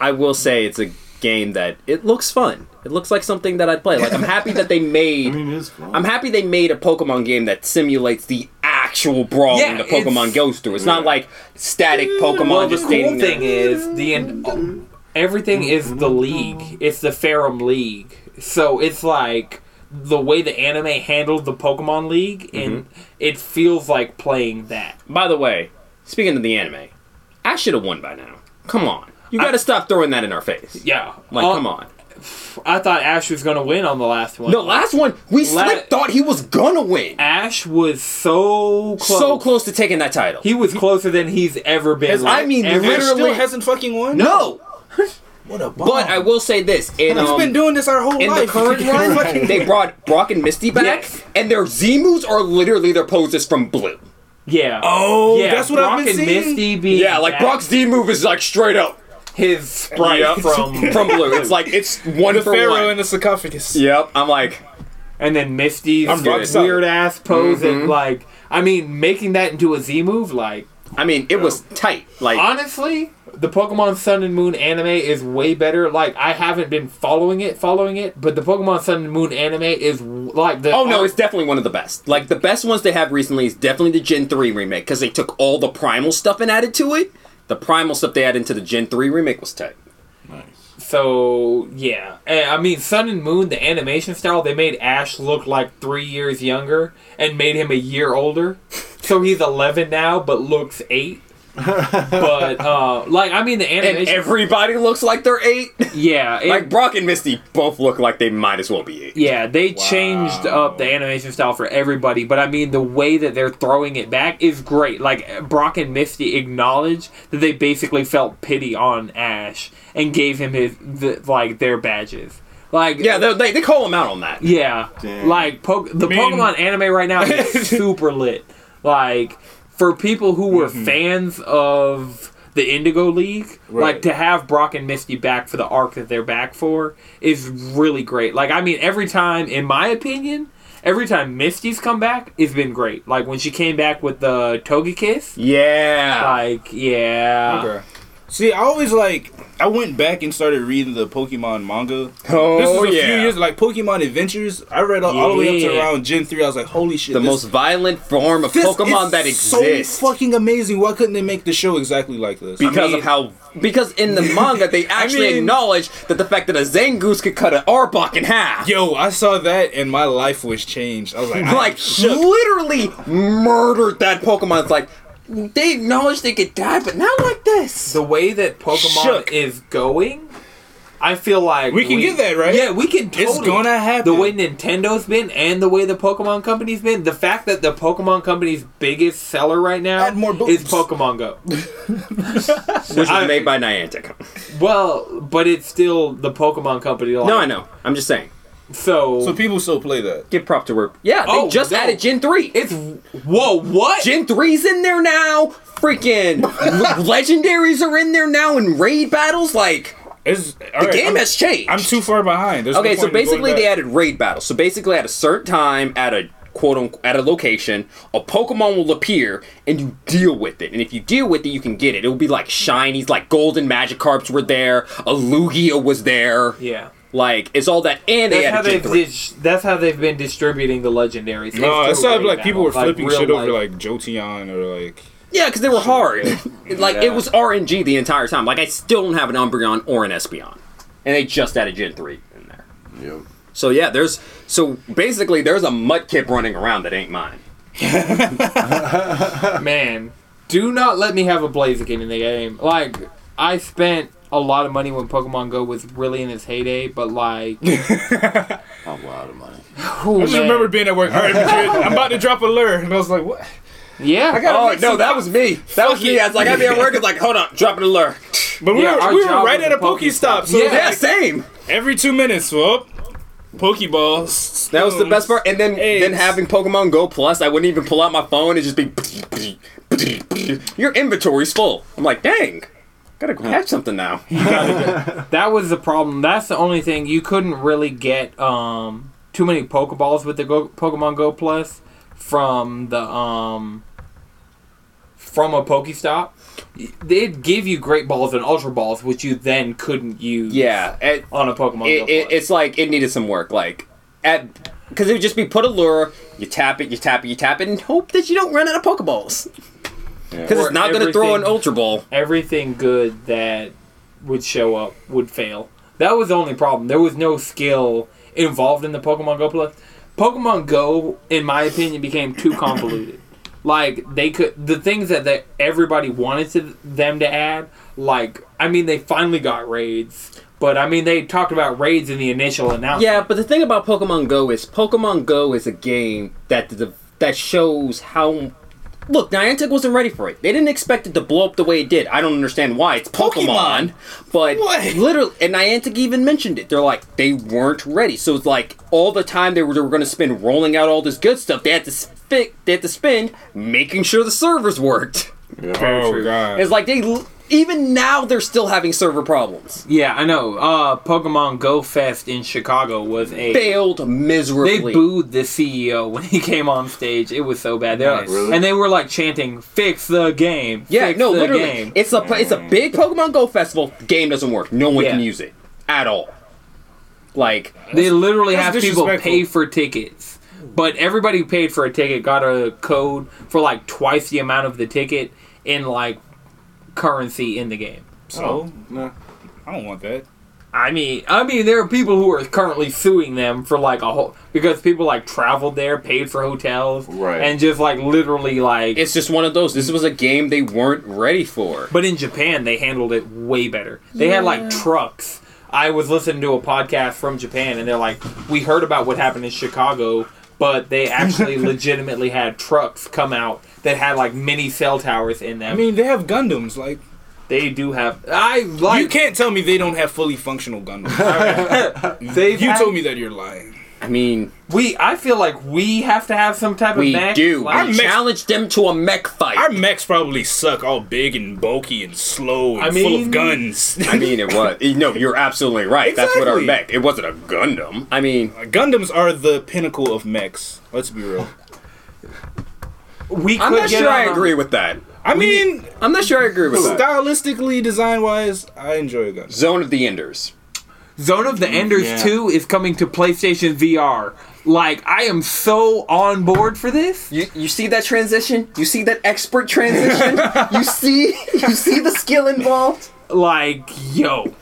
Speaker 2: I will say it's a game that it looks fun. It looks like something that I'd play. Like I'm happy that they
Speaker 4: I
Speaker 2: made.
Speaker 4: mean, it's fun.
Speaker 2: I'm happy they made a Pokemon game that simulates the actual brawling
Speaker 1: Yeah,
Speaker 2: the Pokemon
Speaker 1: it's-
Speaker 2: goes through. It's not like static Pokemon
Speaker 1: well, the
Speaker 2: just
Speaker 1: cool
Speaker 2: standing there.
Speaker 1: thing is the en- everything is the league. It's the Ferrum League. So it's like the way the anime handled the Pokemon League, and it feels like playing that.
Speaker 2: By the way, speaking of the anime, I should have won by now. Come on. You gotta stop throwing that in our face.
Speaker 1: Yeah,
Speaker 2: Like,
Speaker 1: Uh,
Speaker 2: come on.
Speaker 1: I thought Ash was gonna win on the last one.
Speaker 2: The last one, we
Speaker 1: La-
Speaker 2: slick thought he was gonna win.
Speaker 1: Ash was so close.
Speaker 2: So close to taking that title.
Speaker 1: He was closer than he's ever been.
Speaker 3: Has-
Speaker 1: like,
Speaker 2: I mean,
Speaker 1: ever.
Speaker 3: Ash still
Speaker 2: literally-
Speaker 3: hasn't fucking won.
Speaker 2: no!
Speaker 3: what a bomb.
Speaker 2: But I will say this. In,
Speaker 3: He's
Speaker 2: um,
Speaker 3: been doing this our whole
Speaker 2: in the
Speaker 3: life.
Speaker 2: current run, they brought Brock and Misty back,
Speaker 1: Yes.
Speaker 2: and their Z-moves are literally their poses from Blue.
Speaker 1: Yeah.
Speaker 3: Oh,
Speaker 1: yeah.
Speaker 3: that's what
Speaker 1: Brock
Speaker 3: I've been
Speaker 1: and
Speaker 3: seeing.
Speaker 1: Misty being
Speaker 2: Yeah, like
Speaker 1: back,
Speaker 2: Brock's Z-move is like straight up
Speaker 1: his sprite
Speaker 2: Yep.
Speaker 1: from,
Speaker 2: from Blue. It's like it's one
Speaker 3: the
Speaker 2: for
Speaker 3: pharaoh
Speaker 2: one.
Speaker 3: in the sarcophagus.
Speaker 2: Yep, I'm like,
Speaker 1: and then Misty's
Speaker 3: I'm rock
Speaker 1: weird ass pose,
Speaker 2: Mm-hmm.
Speaker 1: and like, I mean, making that into a Z move, like,
Speaker 2: I mean, it was tight. Like,
Speaker 1: honestly, the Pokemon Sun and Moon anime is way better. Like, I haven't been following it, following it, but the Pokemon Sun and Moon anime is like the.
Speaker 2: oh no, it's definitely one of the best. Like the best ones they have recently is definitely the Gen three remake because they took all the Primal stuff and added to it. The Primal stuff they added into the Gen three remake was tight. Nice.
Speaker 1: So yeah, and, I mean Sun and Moon, the animation style, they made Ash look like three years younger and made him a year older. So he's eleven now, but looks eight. but uh, like I mean the animation And
Speaker 2: everybody looks like they're eight.
Speaker 1: yeah, it-
Speaker 2: like Brock and Misty both look like they might as well be eight.
Speaker 1: yeah, they changed up the animation style for everybody. But I mean the way that they're throwing it back is great. Like Brock and Misty acknowledge that they basically felt pity on Ash and gave him his the, like their badges. Like
Speaker 2: Yeah, they, they, call him out on that.
Speaker 1: Yeah,
Speaker 4: Damn.
Speaker 1: like po- the
Speaker 3: mean-
Speaker 1: Pokemon anime right now is super lit. Like for people who were
Speaker 3: Mm-hmm.
Speaker 1: fans of the Indigo League,
Speaker 3: Right.
Speaker 1: like to have Brock and Misty back for the arc that they're back for is really great. Like I mean, every time, in my opinion, every time Misty's come back, it's been great. Like when she came back with the Togekiss,
Speaker 2: Yeah.
Speaker 1: like yeah,
Speaker 3: Okay. See, I always like. I went back and started reading the Pokemon manga.
Speaker 2: Oh,
Speaker 3: this is a
Speaker 2: yeah.
Speaker 3: few years like Pokemon Adventures. I read all, all the way up to around Gen three. I was like, holy shit!
Speaker 2: the most violent form of Pokemon that
Speaker 3: so
Speaker 2: exists.
Speaker 3: fucking amazing. Why couldn't they make the show exactly like this?
Speaker 2: because
Speaker 1: mean-
Speaker 2: of how because in the manga they actually
Speaker 3: mean-
Speaker 2: acknowledge that the fact that a Zangoose could cut an Arbok in half.
Speaker 3: Yo, I saw that and my life was changed. I was like,
Speaker 2: like literally murdered that Pokemon. It's like they acknowledge they could die, but not like this.
Speaker 1: the way that Pokemon
Speaker 3: Shook.
Speaker 1: is going, I feel like
Speaker 3: We can get that, right?
Speaker 1: Yeah, we can. Totally.
Speaker 3: It's gonna happen.
Speaker 1: The way Nintendo's been and the way the Pokemon Company's been, the fact that the Pokemon Company's biggest seller right now
Speaker 3: more
Speaker 1: is. Pokemon Go.
Speaker 2: Which was
Speaker 1: I-
Speaker 2: made by Niantic.
Speaker 1: well, but it's still the Pokemon Company. Like,
Speaker 2: No, I know. I'm just saying.
Speaker 1: So,
Speaker 3: So people still play that.
Speaker 2: Give prop to work. Yeah, they
Speaker 1: Oh,
Speaker 2: just
Speaker 1: no.
Speaker 2: added Gen three.
Speaker 1: it's whoa, what?
Speaker 2: Gen 3's in there now. Freaking le- legendaries are in there now in raid battles. Like
Speaker 3: It's,
Speaker 2: the game has changed.
Speaker 3: I'm too far behind. There's no
Speaker 2: Okay, so
Speaker 3: point in going
Speaker 2: basically they
Speaker 3: back.
Speaker 2: added raid battles. So basically, at a certain time, at a quote unquote at a location, a Pokemon will appear and you deal with it. And if you deal with it, you can get it. It will be like shinies, like golden Magikarps were there, a Lugia was there.
Speaker 1: yeah.
Speaker 2: Like it's all that, and they
Speaker 1: That's how they've dis- that's how they've been distributing the legendaries. It's
Speaker 3: No, I
Speaker 1: through
Speaker 3: saw
Speaker 1: raid
Speaker 3: like people were
Speaker 1: battles,
Speaker 3: flipping
Speaker 1: real
Speaker 3: shit over like Jolteon or like.
Speaker 2: Yeah, because they were hard. like
Speaker 3: Yeah.
Speaker 2: it was RNG the entire time. Like I still don't have an Umbreon or an Espeon, and they just added Gen three in there.
Speaker 4: Yep.
Speaker 2: So yeah, there's so basically there's a Mudkip running around that ain't mine.
Speaker 1: Man, do not let me have a Blaziken in the game. Like, I spent a lot of money when Pokemon Go was really in its heyday, but like,
Speaker 4: A lot of money.
Speaker 1: oh,
Speaker 3: I just
Speaker 1: man.
Speaker 3: remember being at work. All right, I'm about to drop a lure, and I was like, "What?"
Speaker 1: yeah, I
Speaker 3: gotta
Speaker 2: Oh no,
Speaker 3: some
Speaker 2: that was me. That was
Speaker 3: Fuck
Speaker 2: me.
Speaker 3: it.
Speaker 2: I was like, I'd be at work. It's like, hold on, dropping a lure.
Speaker 3: But we
Speaker 1: Yeah,
Speaker 3: were we were right at
Speaker 1: a
Speaker 3: a Pokestop, so
Speaker 1: Yeah.
Speaker 2: Yeah,
Speaker 3: like,
Speaker 2: same.
Speaker 3: every two minutes, whoop, Pokeballs.
Speaker 2: That was the best part. And then
Speaker 3: Eggs.
Speaker 2: then having Pokemon Go Plus, I wouldn't even pull out my phone and just be. Your inventory's full. I'm like, dang, gotta catch something now.
Speaker 1: that was the problem. That's the only thing you couldn't really get um too many Pokeballs with the Go- Pokemon Go Plus from the um from a Pokestop. They'd give you Great Balls and Ultra Balls, which you then couldn't use.
Speaker 2: Yeah, it,
Speaker 1: on a Pokemon Go
Speaker 2: it, it,
Speaker 1: Plus.
Speaker 2: it's like it needed some work. Like at because it would just be put a lure, you tap it, you tap it, you tap it, and hope that you don't run out of Pokeballs. Because
Speaker 1: Or
Speaker 2: it's not going to throw an Ultra Ball.
Speaker 1: everything good that would show up would fail. That was the only problem. There was no skill involved in the Pokemon Go Plus. Pokemon Go, in my opinion, became too convoluted. like they could the things that they, everybody wanted to them to add. Like I mean, they finally got raids, but I mean they talked about raids in the initial announcement.
Speaker 2: Yeah, but the thing about Pokemon Go is Pokemon Go is a game that the, that shows how. Look, Niantic wasn't ready for it. They didn't expect it to blow up the way it did. I don't understand why. It's Pokemon,
Speaker 3: Pokemon.
Speaker 2: but
Speaker 3: What?
Speaker 2: literally, and Niantic even mentioned it. They're like they weren't ready. So it's like all the time they were, they were going to spend rolling out all this good stuff. They had to spit. They had to spend making sure the servers worked.
Speaker 4: Yeah.
Speaker 3: Oh god.
Speaker 2: It's like they l- even now they're still having server problems.
Speaker 1: Yeah, I know. Uh, Pokemon Go Fest in Chicago was a
Speaker 2: Failed miserably.
Speaker 1: They booed the CEO when he came on stage. It was so bad. They're
Speaker 3: Nice.
Speaker 4: Really?
Speaker 1: And they were like chanting, "Fix the game."
Speaker 2: Yeah,
Speaker 1: fix
Speaker 2: no,
Speaker 1: the
Speaker 2: literally,
Speaker 1: game."
Speaker 2: it's a it's a big Pokemon Go festival. Game doesn't work. No one
Speaker 1: Yeah.
Speaker 2: can use it at all. Like,
Speaker 1: They literally have people pay for tickets, but everybody who paid for a ticket got a code for like twice the amount of the ticket in like currency in the game.
Speaker 3: So oh,
Speaker 4: No.
Speaker 3: I don't want that.
Speaker 1: I mean, I mean, there are people who are currently suing them for like a whole because people like traveled there, paid for hotels,
Speaker 4: Right.
Speaker 1: and just like literally like.
Speaker 2: it's just one of those. This was a game they weren't ready for.
Speaker 1: but in Japan, they handled it way better. They had like trucks. I was listening to a podcast from Japan, and they're like, "We heard about what happened in Chicago, but they actually legitimately had trucks come out that had like mini cell towers in them.
Speaker 3: I mean, they have Gundams. Like
Speaker 1: they do have. I like.
Speaker 3: you can't tell me they don't have fully functional Gundams.
Speaker 1: They've
Speaker 3: you
Speaker 1: had-
Speaker 3: told me that you're lying.
Speaker 2: I mean,
Speaker 1: We. I feel like we have to have some type of
Speaker 2: we
Speaker 1: mech.
Speaker 2: do.
Speaker 1: Like,
Speaker 2: we
Speaker 3: mixed-
Speaker 2: challenged them to a mech fight.
Speaker 3: Our mechs probably suck, all big and bulky and slow and
Speaker 1: I
Speaker 3: full of guns.
Speaker 2: I mean, it was. Eh, no, you're absolutely right. Exactly. That's what our mech. It wasn't a Gundam. I mean, uh,
Speaker 3: Gundams are the pinnacle of mechs. Let's be real.
Speaker 1: We
Speaker 2: I'm not
Speaker 1: get
Speaker 2: sure
Speaker 1: I
Speaker 2: I
Speaker 1: a-
Speaker 2: agree with that.
Speaker 3: I mean,
Speaker 2: I'm not sure I agree with that.
Speaker 3: stylistically, design wise, I enjoy Gundams.
Speaker 2: Zone of the Enders.
Speaker 1: Zone of the mm, Enders
Speaker 4: yeah.
Speaker 1: 2 is coming to PlayStation VR. Like, I am so on board for this.
Speaker 2: You, you see that transition? You see that expert transition? you see you see the skill involved?
Speaker 1: Like, yo.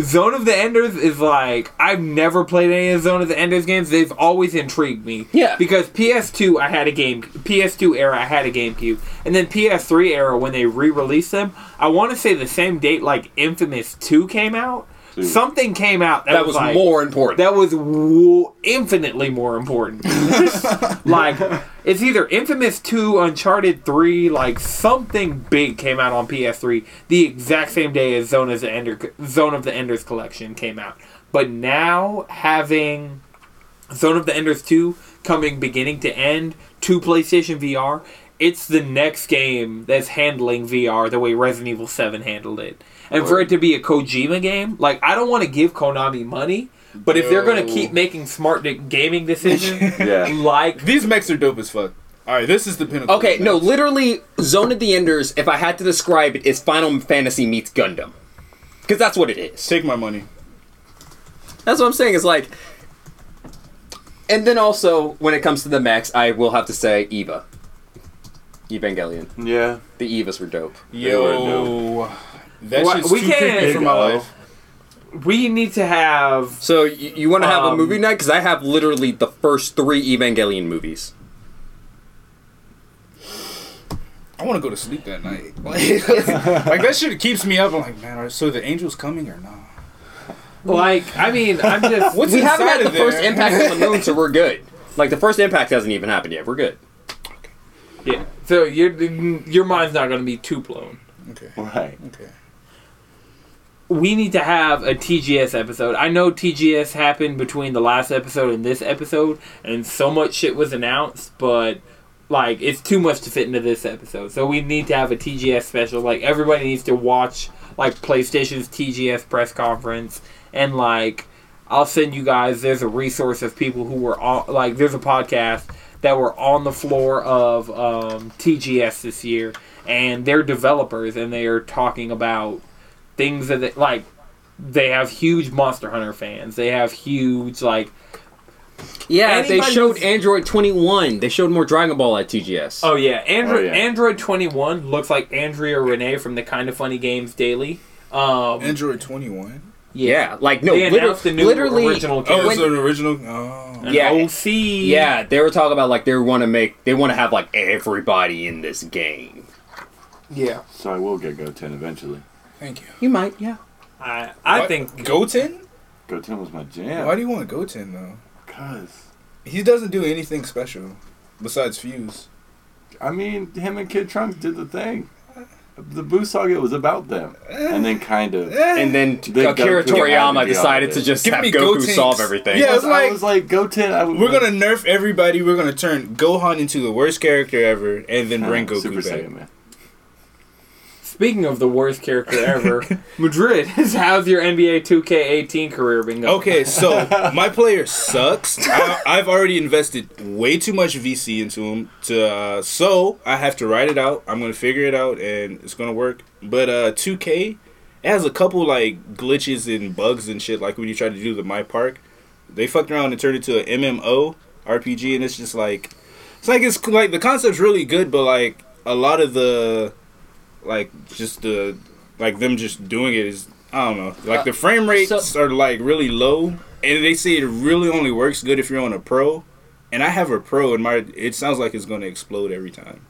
Speaker 1: Zone of the Enders is like I've never played any of Zone of the Enders games. They've always intrigued me.
Speaker 2: Yeah.
Speaker 1: Because PS2 I had a game PS2 era I had a GameCube. And then PS3 era when they re-released them, I want to say the same date like Infamous 2 came out. Something came out that,
Speaker 2: That was
Speaker 1: like,
Speaker 2: more important.
Speaker 1: That was w- infinitely more important. like, it's either Infamous 2, Uncharted 3, like, something big came out on PS3 the exact same day as Zone of the, Ender, Zone of the Enders Collection came out. But now, having Zone of the Enders 2 coming beginning to end to PlayStation VR, it's the next game that's handling VR the way Resident Evil 7 handled it. And for it to be a Kojima game, like I don't want to give Konami money, but if they're going to keep making smart di- gaming decisions,
Speaker 4: Yeah.
Speaker 1: like
Speaker 3: These mechs are dope as fuck. All right, this is the pinnacle.
Speaker 2: Okay,
Speaker 3: of
Speaker 2: no,
Speaker 3: mechs.
Speaker 2: literally, Zone of the Enders, if I had to describe it, is Final Fantasy meets Gundam. Because that's what it is.
Speaker 3: take my money.
Speaker 2: That's what I'm saying. It's like. And then also, when it comes to the mechs, I will have to say Eva. Evangelion.
Speaker 4: Yeah.
Speaker 2: The Evas were dope.
Speaker 3: Yo, that
Speaker 1: What-
Speaker 3: shit's
Speaker 1: we
Speaker 3: too
Speaker 1: can't-
Speaker 3: creepy for my life.
Speaker 1: we need to have
Speaker 2: So, you, you want to have a
Speaker 1: Um,
Speaker 2: movie night? Because I have literally the first three Evangelion movies.
Speaker 3: I want to go to sleep that night. Like, like that shit keeps me up. I'm like, man, are, so the angels coming or not?
Speaker 1: like I mean I'm just
Speaker 3: What's
Speaker 2: we haven't
Speaker 3: inside
Speaker 2: had
Speaker 3: of
Speaker 2: the first impact on the moon, so we're good. Like, the first impact hasn't even happened yet. We're good.
Speaker 1: yeah. So your your mind's not going to be too blown.
Speaker 3: Okay,
Speaker 4: Right.
Speaker 3: okay.
Speaker 1: We need to have a TGS episode. I know TGS happened between the last episode and this episode, and so much shit was announced, but like it's too much to fit into this episode. So we need to have a TGS special. Like everybody needs to watch like PlayStation's TGS press conference, and like I'll send you guys. There's a resource of people who were on. Like there's a podcast that were on the floor of um, TGS this year, and they're developers, and they are talking about things that they, like they have huge Monster Hunter fans. They have huge like
Speaker 2: Yeah, they showed Android 21. They showed more Dragon Ball at TGS.
Speaker 1: oh yeah, Android
Speaker 4: Oh, yeah.
Speaker 1: Android twenty one looks like Andrea Rene from the Kind of Funny Games Daily. Um,
Speaker 3: Android 21.
Speaker 2: Yeah, like no,
Speaker 1: they
Speaker 2: liter-
Speaker 1: announced the new
Speaker 2: literally.
Speaker 1: original
Speaker 3: Oh, it's an original. Oh.
Speaker 1: An
Speaker 2: Yeah.
Speaker 1: OC.
Speaker 2: Yeah, they were talking about like they want to make they want to have like everybody in this game.
Speaker 1: Yeah.
Speaker 4: So I will get Goten eventually.
Speaker 3: Thank you.
Speaker 2: You might, yeah.
Speaker 1: I I
Speaker 3: What?
Speaker 1: think
Speaker 3: Goten.
Speaker 4: Goten was my jam.
Speaker 3: Why do you want Goten though?
Speaker 4: Cause
Speaker 3: He doesn't do anything special besides fuse.
Speaker 4: I mean, him and Kid Trunks did the thing. The Boo Saga was about them, and then kind of. Eh.
Speaker 2: And then
Speaker 4: Then
Speaker 2: Akira
Speaker 4: Goku to
Speaker 2: Toriyama
Speaker 4: be
Speaker 2: decided to
Speaker 4: it.
Speaker 2: just
Speaker 3: Give
Speaker 2: have
Speaker 3: me
Speaker 2: Goku
Speaker 3: Gotenks.
Speaker 2: solve everything.
Speaker 3: Yeah, it's
Speaker 4: I
Speaker 3: like-
Speaker 4: was like Goten. I would,
Speaker 3: We're gonna nerf everybody. We're gonna turn Gohan into the worst character ever, and then ah, bring Goku
Speaker 4: Super
Speaker 3: back.
Speaker 4: Saiyan man.
Speaker 1: Speaking of the worst character ever, Madrid. How's your NBA 2K18 career been going?
Speaker 3: Okay, so my player sucks. I, I've already invested way too much VC into him. To uh, so I have to write it out. I'm gonna figure it out, and it's gonna work. But uh, 2K it has a couple like glitches and bugs and shit. Like when you try to do the My Park, they fucked around and turned it to an MMO RPG, and it's just like it's like it's like the concept's really good, but like a lot of the like just the like them just doing it is I don't know. Like uh, the frame rates
Speaker 2: so-
Speaker 3: are like really low, and they say it really only works good if you're on a pro. And I have a pro, and my it sounds like it's gonna explode every time.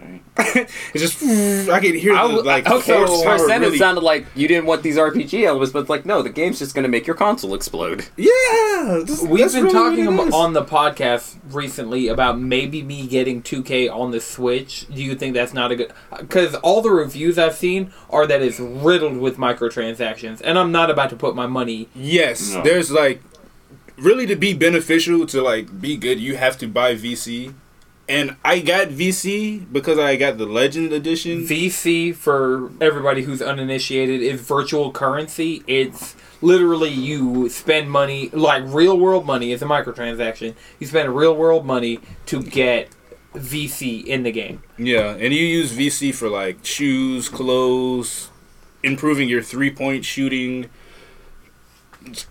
Speaker 4: Okay.
Speaker 3: It's just I can hear
Speaker 2: I
Speaker 3: the
Speaker 2: w-
Speaker 3: like
Speaker 2: okay, for a
Speaker 3: horsepower
Speaker 2: second
Speaker 3: really-
Speaker 2: it sounded like you didn't want these RPG elements, but it's like no, the game's just gonna make your console explode.
Speaker 3: Yeah, this-
Speaker 1: We've
Speaker 3: that's
Speaker 1: been
Speaker 3: really
Speaker 1: talking
Speaker 3: what it
Speaker 1: on the podcast recently about maybe me getting 2K on the Switch. Do you think that's not a good? Because all the reviews I've seen are that it's riddled with microtransactions, and I'm not about to put my money.
Speaker 3: Yes,
Speaker 4: No.
Speaker 3: there's like really to be beneficial to like be good, you have to buy VC. And I got VC because I got the Legend Edition.
Speaker 1: VC for everybody who's uninitiated is virtual currency. It's literally you spend money like real world money is a microtransaction. You spend real world money to get VC in the game.
Speaker 3: Yeah, and you use VC for like shoes, clothes, improving your three point shooting,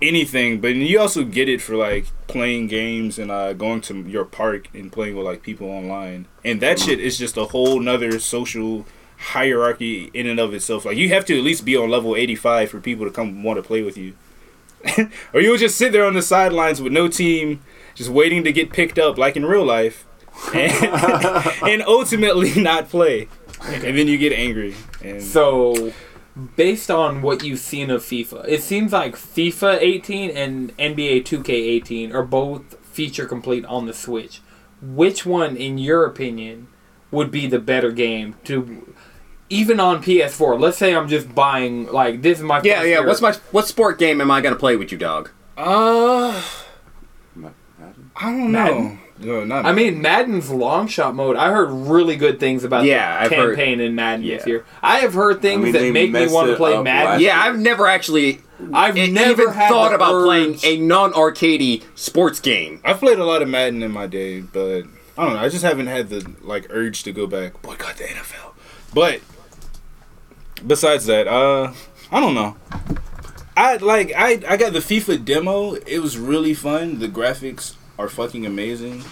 Speaker 3: anything. But you also get it for like playing games and uh, going to your park and playing with like people online. And that shit is just a whole nother social hierarchy in and of itself. Like you have to at least be on level eighty five for people to come want to play with you. or you'll just sit there on the sidelines with no team, just waiting to get picked up like in real life. and, and ultimately not play. And then you get angry. And
Speaker 1: So, based on what you've seen of FIFA, it seems like FIFA 18 and NBA 2K18 are both feature complete on the Switch. Which one, in your opinion, would be the better game to, even on PS4? Let's say I'm just buying like this is my
Speaker 2: Yeah, yeah.
Speaker 1: year-
Speaker 2: What's my what sport game am I gonna play with you, dog?
Speaker 3: uh I don't
Speaker 1: Madden?
Speaker 3: Know. No, not
Speaker 1: I mean, Madden's long shot mode. I heard really good things about
Speaker 2: Yeah,
Speaker 1: the
Speaker 2: I've heard-
Speaker 1: campaign in Madden this year. I have heard things
Speaker 4: mean,
Speaker 1: that make me want to play Madden.
Speaker 2: Yeah, I've never actually
Speaker 1: I've
Speaker 2: e-
Speaker 1: never
Speaker 2: even thought
Speaker 1: the
Speaker 2: about playing a non-arcadey sports game.
Speaker 3: I've played a lot of Madden in my day, but I don't know. I just haven't had the like urge to go back boycott the NFL. But besides that, uh, I don't know. I like I I got the FIFA demo. It was really fun. The graphics are fucking amazing,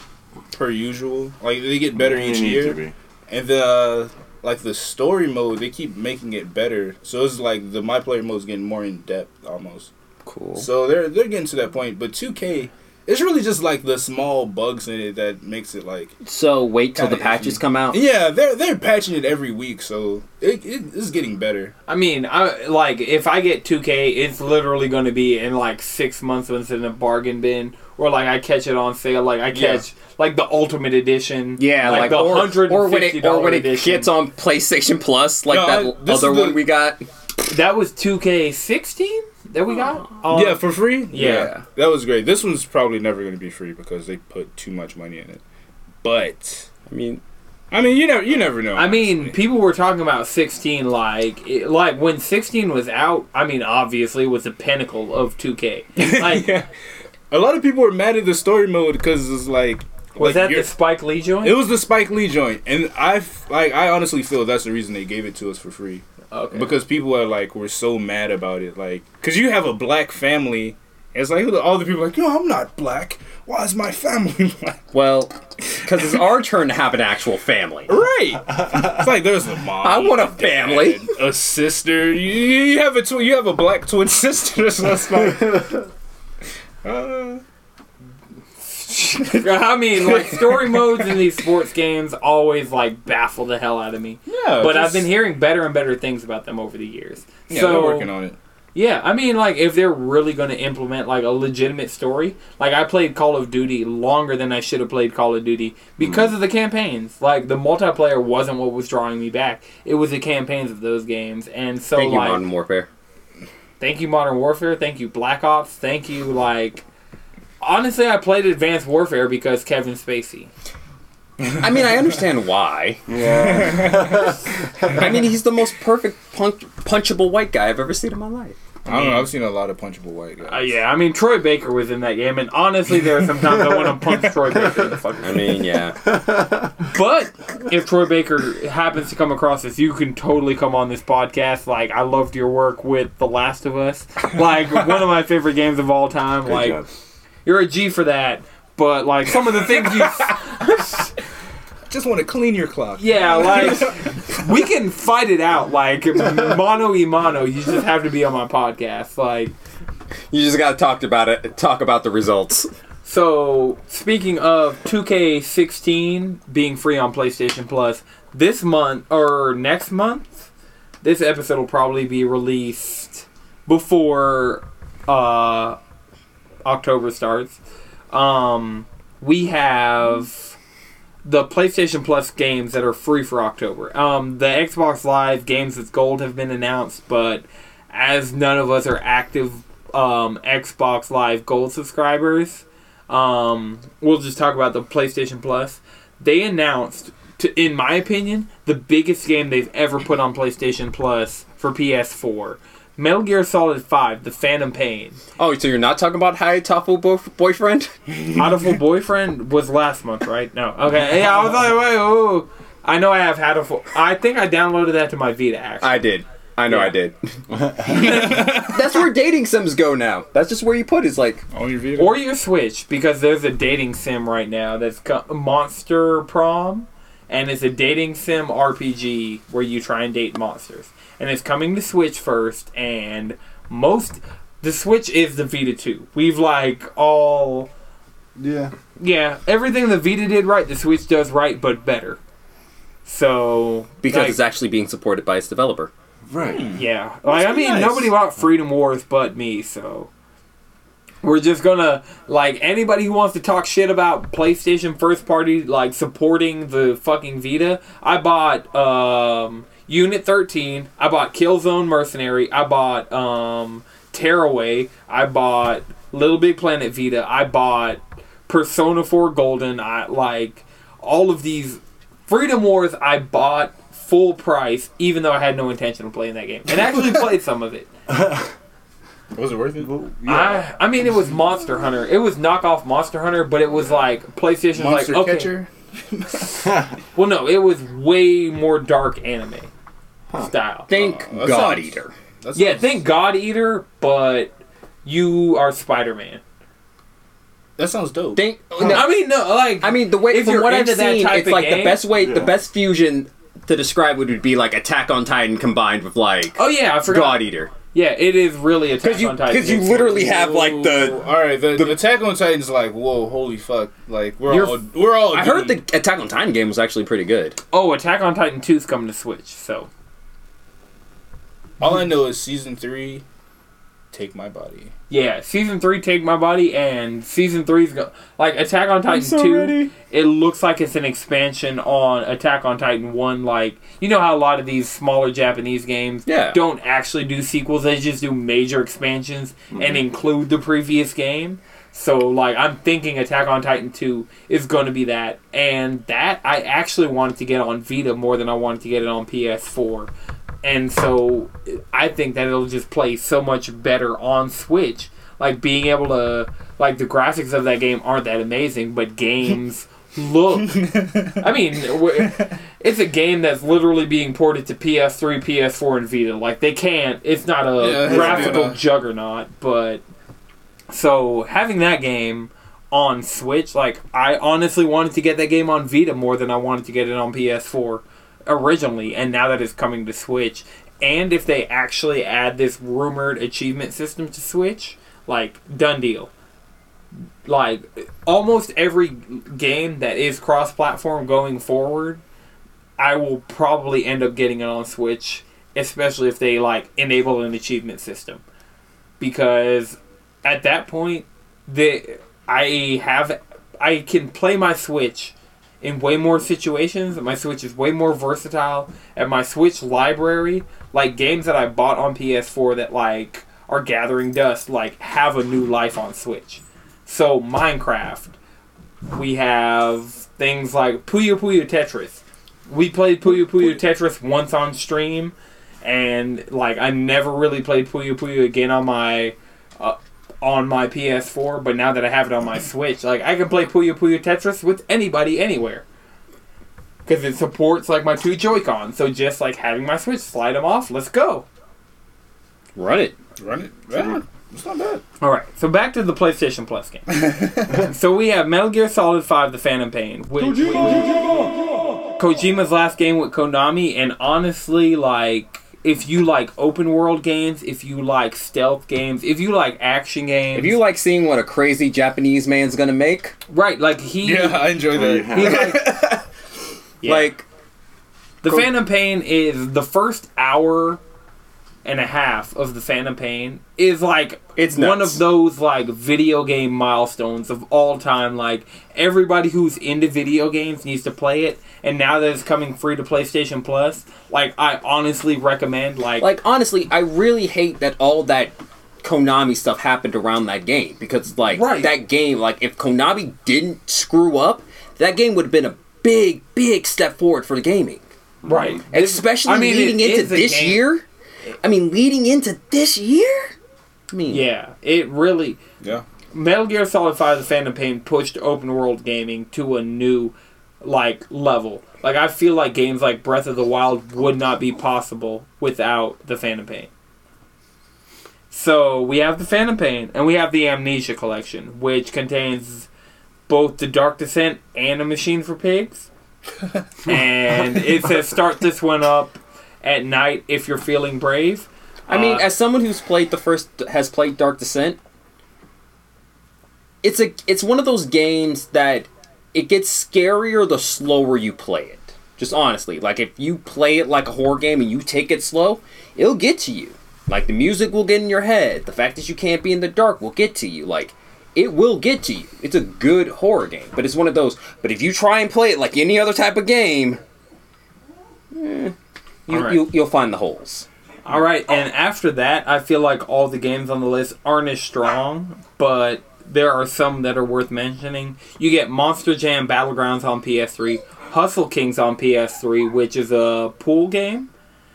Speaker 3: per usual. Like they get better
Speaker 4: They
Speaker 3: each year,
Speaker 4: be.
Speaker 3: and the uh, like the story mode they keep making it better. So it's like the my player mode is getting more in depth almost.
Speaker 2: Cool.
Speaker 3: So they're they're getting to that point. But 2K, it's really just like the small bugs in it that makes it like
Speaker 2: So wait till the
Speaker 3: Kinda
Speaker 2: patches
Speaker 3: iffy.
Speaker 2: come out.
Speaker 3: yeah they're they're patching it every week, so it, it is getting better.
Speaker 1: I mean, I like if I get 2K, it's literally going to be in like six months when it's in a bargain bin, or like I catch it on sale. Like I
Speaker 3: Yeah.
Speaker 1: catch like the Ultimate Edition.
Speaker 2: Yeah, like,
Speaker 1: the
Speaker 2: or,
Speaker 1: hundred
Speaker 2: or when it or when it
Speaker 1: edition.
Speaker 2: hits on PlayStation Plus, like
Speaker 3: No,
Speaker 2: that
Speaker 3: I-
Speaker 2: other
Speaker 3: is the-
Speaker 2: one we got.
Speaker 1: That was 2K16 that we got. on-
Speaker 3: yeah, for free.
Speaker 1: Yeah.
Speaker 3: that was great. This one's probably never going to be free because they put too much money in it. But
Speaker 2: I mean,
Speaker 3: I mean, you never you never know.
Speaker 1: I mean,
Speaker 3: honestly.
Speaker 1: people were talking about 16 like it, like when 16 was out. I mean, obviously, it was the pinnacle of 2K. Like,
Speaker 3: yeah. A lot of people were mad at the story mode because it's like
Speaker 1: was
Speaker 3: like,
Speaker 1: that the Spike Lee joint?
Speaker 3: It was the Spike Lee joint, and I like I honestly feel that's the reason they gave it to us for free
Speaker 1: okay.
Speaker 3: because people are like were so mad about it, like because you have a black family It's like all the people are like, yo, I'm not black. Why is my family black?
Speaker 2: Well, because it's our turn to have an actual family.
Speaker 3: Right. It's like there's a mom.
Speaker 2: I want a family.
Speaker 3: a sister. You, you have a tw- you have a black twin sister. So it's like, uh,
Speaker 1: I mean, like story modes in these sports games always like baffle the hell out of me.
Speaker 3: yeah,
Speaker 1: but I've been hearing better and better things about them over the years.
Speaker 3: Yeah,
Speaker 1: so
Speaker 3: they're working on it.
Speaker 1: Yeah, I mean, like if they're really going to implement like a legitimate story, like I played Call of Duty longer than I should have played Call of Duty because of the campaigns. Like the multiplayer wasn't what was drawing me back; it was the campaigns of those games. And so,
Speaker 2: Thank you,
Speaker 1: like,
Speaker 2: Modern Warfare.
Speaker 1: Thank you, Modern Warfare. Thank you, Black Ops. Thank you, like. Honestly, I played Advanced Warfare because Kevin Spacey.
Speaker 2: I mean, I understand why.
Speaker 4: Yeah.
Speaker 2: I mean, he's the most perfect punch- punchable white guy I've ever seen in my life.
Speaker 3: I don't know. I've seen a lot of punchable white guys.
Speaker 1: Uh, yeah, I mean Troy Baker was in that game, and honestly, there are sometimes I want to punch Troy Baker in the fucking
Speaker 2: I mean, yeah.
Speaker 1: But if Troy Baker happens to come across this, you can totally come on this podcast. Like, I loved your work with The Last of Us. Like, one of my favorite games of all time.
Speaker 4: Good
Speaker 1: like,
Speaker 4: job.
Speaker 1: you're a G for that. But, like, some of the things you.
Speaker 3: just want to clean your clock.
Speaker 1: Yeah, like, we can fight it out. Like, mono e mono. You just have to be on my podcast. Like,
Speaker 2: You just gotta talk about it. Talk about the results.
Speaker 1: So, speaking of 2K16 being free on PlayStation Plus, this month or next month, this episode will probably be released before uh, October starts. Um, we have the PlayStation Plus games that are free for October. Um, the Xbox Live games with gold have been announced, but as none of us are active um, Xbox Live Gold subscribers, um, we'll just talk about the PlayStation Plus. They announced, to, in my opinion, the biggest game they've ever put on PlayStation Plus for PS4. Metal Gear Solid 5, The Phantom Pain.
Speaker 2: Oh, so you're not talking about Hatoful bo- boyfriend?
Speaker 1: Hatoful Boyfriend was last month, right? No. Okay. Yeah, I was like, wait, oh. I know I have Hatoful. I think I downloaded that to my Vita, actually.
Speaker 2: I did. I know
Speaker 1: Yeah.
Speaker 2: I did. That's where dating sims go now. That's just where you put is like
Speaker 3: On your Vita.
Speaker 1: or your Switch because there's a dating sim right now that's Monster Prom, and it's a dating sim RPG where you try and date monsters, and it's coming to Switch first. And most the Switch is the Vita two. We've like all
Speaker 4: Yeah.
Speaker 1: yeah everything the Vita did right, the Switch does right, but better. So
Speaker 2: because
Speaker 1: like,
Speaker 2: it's actually being supported by its developer.
Speaker 4: Right.
Speaker 1: Yeah, like I mean,
Speaker 3: nice.
Speaker 1: nobody bought Freedom Wars but me, so we're just gonna like anybody who wants to talk shit about PlayStation first party like supporting the fucking Vita. I bought um, Unit Thirteen. I bought Killzone Mercenary. I bought um, Tearaway. I bought Little Big Planet Vita. I bought Persona Four Golden. I like all of these Freedom Wars. I bought full price, even though I had no intention of playing that game, and actually played some of it.
Speaker 3: Was it worth it?
Speaker 4: Well, yeah.
Speaker 1: I, I mean, it was Monster Hunter. It was knockoff Monster Hunter, but it was like PlayStation.
Speaker 3: Monster
Speaker 1: like, okay.
Speaker 3: catcher.
Speaker 1: Well, no, it was way more dark anime style.
Speaker 2: Think
Speaker 3: Oh, uh, that
Speaker 2: God
Speaker 3: sounds-
Speaker 2: Eater.
Speaker 3: That
Speaker 1: Yeah,
Speaker 3: sounds-
Speaker 1: think God Eater, but you are Spider Man.
Speaker 3: That sounds dope.
Speaker 2: Think. Oh, no,
Speaker 1: I mean, no, like
Speaker 2: I mean the way
Speaker 1: If
Speaker 2: from
Speaker 1: you're
Speaker 2: what I've
Speaker 1: into that
Speaker 2: seen,
Speaker 1: type
Speaker 2: it's
Speaker 1: of
Speaker 2: like the best way, the
Speaker 4: Yeah.
Speaker 2: best fusion to describe it would be like Attack on Titan combined with like
Speaker 1: oh yeah, I forgot.
Speaker 2: God Eater.
Speaker 1: Yeah, it is really Attack
Speaker 2: Because you
Speaker 1: on Titan.
Speaker 2: because you
Speaker 1: It's-
Speaker 2: literally have like the.
Speaker 3: all right. The, the Attack on Titan's like, whoa, holy fuck! Like we're
Speaker 2: You're-
Speaker 3: all we're all.
Speaker 2: I heard the. Attack on Titan game was actually pretty good.
Speaker 1: Oh, Attack on Titan 2 is coming to Switch, so
Speaker 3: All I know is season three. Take my body.
Speaker 1: yeah, season three take my body, and season three's go like Attack on Titan
Speaker 2: so
Speaker 1: two.
Speaker 2: ready.
Speaker 1: It looks like it's an expansion on Attack on Titan one. Like you know how a lot of these smaller Japanese games
Speaker 2: Yeah.
Speaker 1: don't actually do sequels; they just do major expansions and mm-hmm. include the previous game. So like I'm thinking Attack on Titan 2 is going to be that and that I actually wanted to get on Vita more than I wanted to get it on PS4. And so I think that it'll just play so much better on Switch. Like being able to like the graphics of that game aren't that amazing, but games look I mean, it's a game that's literally being ported to PS3, PS4 and Vita. Like they can't it's not a
Speaker 3: Yeah,
Speaker 1: graphical juggernaut, but So having that game on Switch, like I honestly wanted to get that game on Vita more than I wanted to get it on PS4 originally, and now that it's coming to Switch, and if they actually add this rumored achievement system to Switch, like done deal. Like almost every game that is cross-platform going forward, I will probably end up getting it on Switch, especially if they like enable an achievement system, because at that point, the I have I can play my Switch in way more situations. My Switch is way more versatile, and my Switch library, like games that I bought on PS4 that like are gathering dust, like have a new life on Switch. So Minecraft, we have things like Puyo Puyo Tetris. We played Puyo Puyo Tetris once on stream, and like I never really played Puyo Puyo again on my uh, on my PS4. But now that I have it on my Switch, like I can play Puyo Puyo Tetris with anybody anywhere because it supports like my two Joy Cons. So just like having my Switch, slide them off. Let's go.
Speaker 2: Run it.
Speaker 3: Run it. Yeah, it's not bad.
Speaker 1: All right, so back to the PlayStation Plus game. so we have Metal Gear Solid 5: The Phantom Pain, which, Kojima's last game with Konami, and honestly, like if you like open world games, if you like stealth games, if you like action games,
Speaker 2: If you like seeing what a crazy Japanese man's gonna make,
Speaker 1: right, like he,
Speaker 3: Yeah, I enjoy
Speaker 4: Oh,
Speaker 3: that.
Speaker 1: he's like, Yeah.
Speaker 2: like
Speaker 1: the
Speaker 2: Ko-
Speaker 1: Phantom Pain is the first hour and a half of the Phantom Pain is like
Speaker 2: It's
Speaker 1: one of those like video game milestones of all time. Like everybody who's into video games needs to play it. And now that it's coming free to PlayStation Plus, like I honestly recommend like,
Speaker 2: like honestly, I really hate that all that Konami stuff happened around that game because like
Speaker 1: Right.
Speaker 2: that game, like if Konami didn't screw up, that game would have been a big, big step forward for the gaming.
Speaker 1: right,
Speaker 2: Especially
Speaker 1: I mean, it
Speaker 2: leading into this
Speaker 1: game.
Speaker 2: year. I mean, leading into this year. I mean,
Speaker 1: Yeah, it really
Speaker 3: Yeah.
Speaker 1: Metal Gear Solid 5 The Phantom Pain pushed open world gaming to a new like level. Like I feel like games like Breath of the Wild would not be possible without the Phantom Pain. So we have the Phantom Pain and we have the Amnesia collection, which contains both the Dark Descent and a Machine for Pigs. and it says start this one up at night if you're feeling brave.
Speaker 2: I mean,
Speaker 1: Uh,
Speaker 2: as someone who's played the first has played Dark Descent, it's a it's one of those games that it gets scarier the slower you play it. Just honestly, like if you play it like a horror game and you take it slow, it'll get to you. Like the music will get in your head. The fact that you can't be in the dark will get to you. Like it will get to you. It's a good horror game, but it's one of those. But if you try and play it like any other type of game, eh, you,
Speaker 1: Alright.
Speaker 2: you you'll find the holes.
Speaker 1: All right, and after that, I feel like all the games on the list aren't as strong, but there are some that are worth mentioning. You get Monster Jam Battlegrounds on PS3, Hustle Kings on PS3, which is a pool game.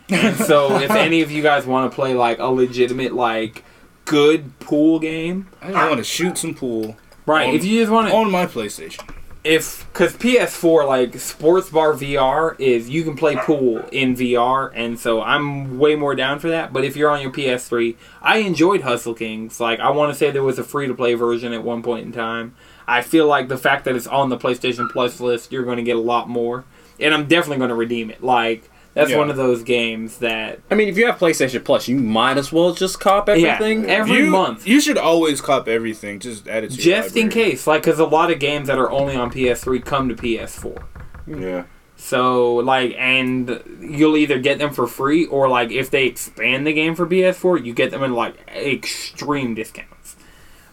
Speaker 1: And so, if any of you guys want to play like a legitimate, like good pool game,
Speaker 3: I just want to shoot some pool
Speaker 1: right?
Speaker 3: On-
Speaker 1: if you just want to,
Speaker 3: on my PlayStation.
Speaker 1: If because PS4 like Sports Bar VR is you can play pool in VR, and so I'm way more down for that. But if you're on your PS3, I enjoyed Hustle Kings. Like I want to say there was a free to play version at one point in time. I feel like the fact that it's on the PlayStation Plus list, you're going to get a lot more, and I'm definitely going to redeem it. Like that's
Speaker 3: Yeah.
Speaker 1: one of those games that
Speaker 2: I mean, if you have PlayStation Plus, you might as well just cop everything.
Speaker 1: yeah, every
Speaker 3: you,
Speaker 1: month.
Speaker 3: You should always cop everything. Just add it to your
Speaker 1: Just in case, like, because a lot of games that are only on PS3 come to PS4.
Speaker 4: Yeah.
Speaker 1: So like, and you'll either get them for free or like if they expand the game for PS4, you get them in like extreme discounts.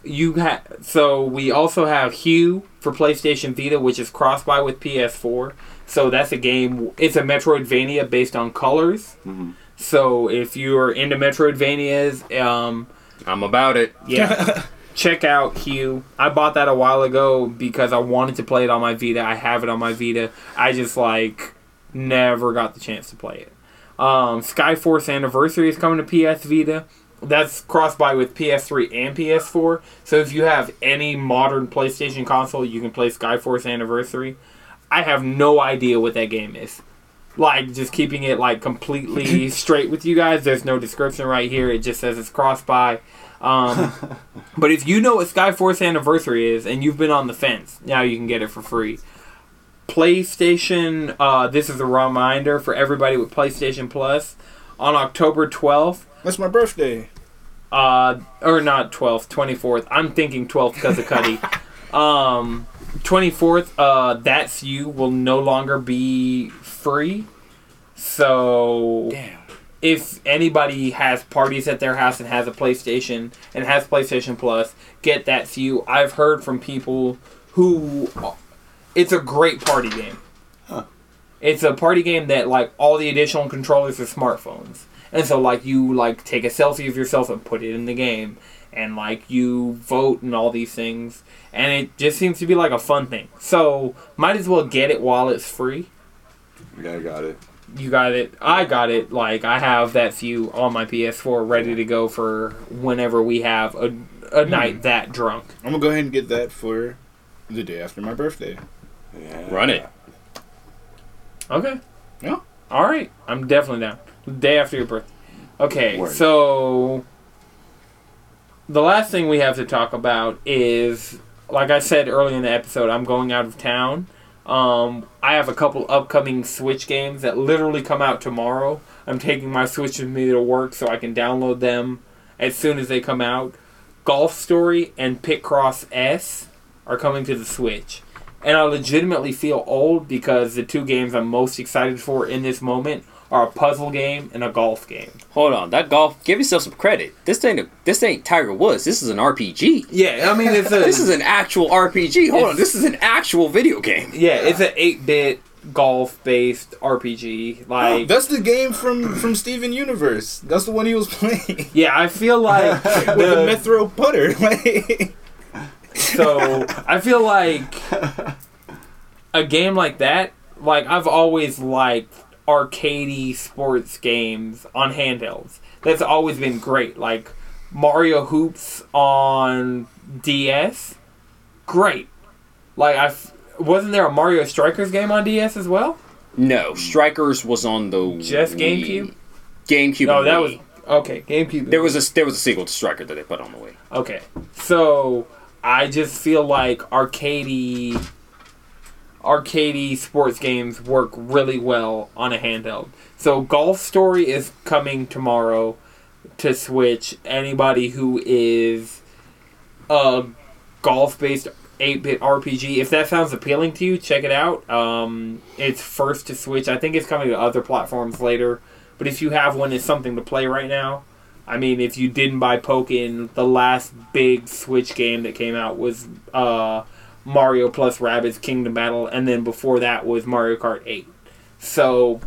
Speaker 1: You have so we also have Hue for PlayStation Vita, which is cross buy with PS4. So that's a game. It's a Metroidvania based on colors.
Speaker 4: Mhm.
Speaker 1: So if you're into Metroidvanias, um,
Speaker 2: I'm about it.
Speaker 1: yeah. Check out Hue. I bought that a while ago because I wanted to play it on my Vita. I have it on my Vita. I just like never got the chance to play it. Um, Skyforce Anniversary is coming to PS Vita. That's cross buy with PS3 and PS4. So if you have any modern PlayStation console, you can play Skyforce Anniversary. I have no idea what that game is. like just keeping it like completely straight with you guys. There's no description right here. It just says it's cross by. Um, but if you know what Skyforce Anniversary is and you've been on the fence, now you can get it for free. PlayStation. Uh, this is a reminder for everybody with PlayStation Plus on October 12th.
Speaker 3: That's my birthday.
Speaker 1: Uh, or not 12th, 24th. I'm thinking 12th because of Cuddy. um, 24th, uh, That's You will no longer be free. So,
Speaker 3: Damn.
Speaker 1: if anybody has parties at their house and has a PlayStation and has PlayStation Plus, get That's You. I've heard from people who. It's a great party game.
Speaker 4: Huh.
Speaker 1: It's a party game that, like, all the additional controllers are smartphones. And so, like, you, like, take a selfie of yourself and put it in the game. And, like, you vote and all these things. And it just seems to be, like, a fun thing. So, might as well get it while it's free.
Speaker 4: Yeah, I got it.
Speaker 1: You got it. I got it. Like, I have that few on my PS4 ready to go for whenever we have a, a hmm. night that drunk.
Speaker 3: I'm gonna go ahead and get that for the day after my birthday.
Speaker 4: Yeah.
Speaker 2: Run it.
Speaker 1: Okay.
Speaker 3: Yeah.
Speaker 1: All right. I'm definitely down. The day after your birthday. Okay.
Speaker 4: Word.
Speaker 1: So the last thing we have to talk about is, like I said earlier in the episode, I'm going out of town. Um, I have a couple upcoming Switch games that literally come out tomorrow. I'm taking my Switch with me to work so I can download them as soon as they come out. Golf Story and Picross S are coming to the Switch. And I legitimately feel old because the two games I'm most excited for in this moment are a puzzle game and a golf game.
Speaker 2: Hold on, that golf. Give yourself some credit. This ain't a, this ain't Tiger Woods. This is an RPG.
Speaker 1: Yeah, I mean it's a
Speaker 2: This is an actual RPG. Hold on, this is an actual video game.
Speaker 1: yeah, it's an eight bit golf based RPG. Like oh,
Speaker 3: That's the game from from Steven Universe. That's the one he was playing
Speaker 1: yeah, I feel like
Speaker 3: with the
Speaker 1: the,
Speaker 3: Metro putter. Like,
Speaker 1: so I feel like a game like that. Like I've always liked arcadey sports games on handhelds. That's always been great. Like Mario Hoops on DS, great. Like I wasn't there a Mario Strikers game on DS as well?
Speaker 2: No, Strikers was on the
Speaker 1: Just
Speaker 2: Wii.
Speaker 1: GameCube?
Speaker 2: GameCube.
Speaker 1: No,
Speaker 2: and
Speaker 1: that
Speaker 2: Wii.
Speaker 1: was okay. GameCube.
Speaker 2: There was a there was a sequel to Striker that they put on the Wii.
Speaker 1: Okay. So I just feel like arcadey arcadey sports games work really well on a handheld. So Golf Story is coming tomorrow to Switch. Anybody who is a golf based 8-bit RPG, if that sounds appealing to you, check it out. Um, it's first to Switch. I think it's coming to other platforms later. But if you have one, it's something to play right now. I mean, if you didn't buy Pokken, the last big Switch game that came out was uh, Mario plus Rabbids Kingdom Battle, and then before that was Mario Kart 8. So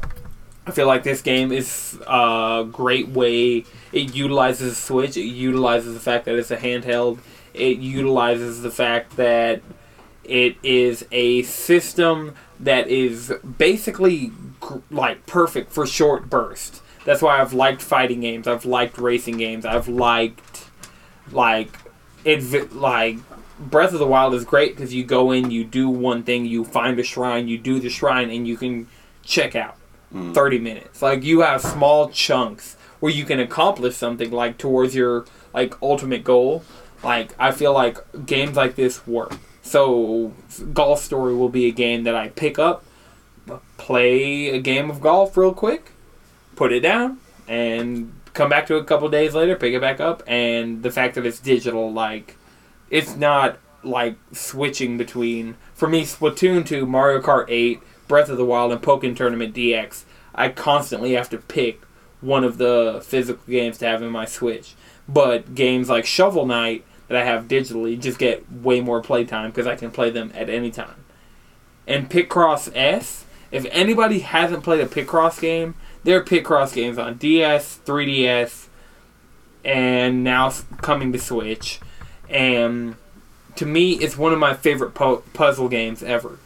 Speaker 1: I feel like this game is uh, a great way. It utilizes Switch. It utilizes the fact that it's a handheld. It utilizes the fact that it is a system that is basically like perfect for short bursts. That's why I've liked fighting games. I've liked racing games. I've liked like it like Breath of the Wild is great because you go in, you do one thing, you find a shrine, you do the shrine, and you can check out. Hmm. 30 minutes. Like you have small chunks where you can accomplish something like towards your like ultimate goal. Like I feel like games like this work. So Golf Story will be a game that I pick up, play a game of golf real quick, put it down, and come back to it a couple days later, pick it back up, and the fact that it's digital, like it's not like switching between for me Splatoon 2, Mario Kart 8, Breath of the Wild, and Pokken Tournament DX. I constantly have to pick one of the physical games to have in my Switch. But games like Shovel Knight that I have digitally just get way more playtime because I can play them at any time. And Picross S, if anybody hasn't played a Picross game, there are Picross games on DS, 3DS, and now coming to Switch. And to me, it's one of my favorite po- puzzle games ever.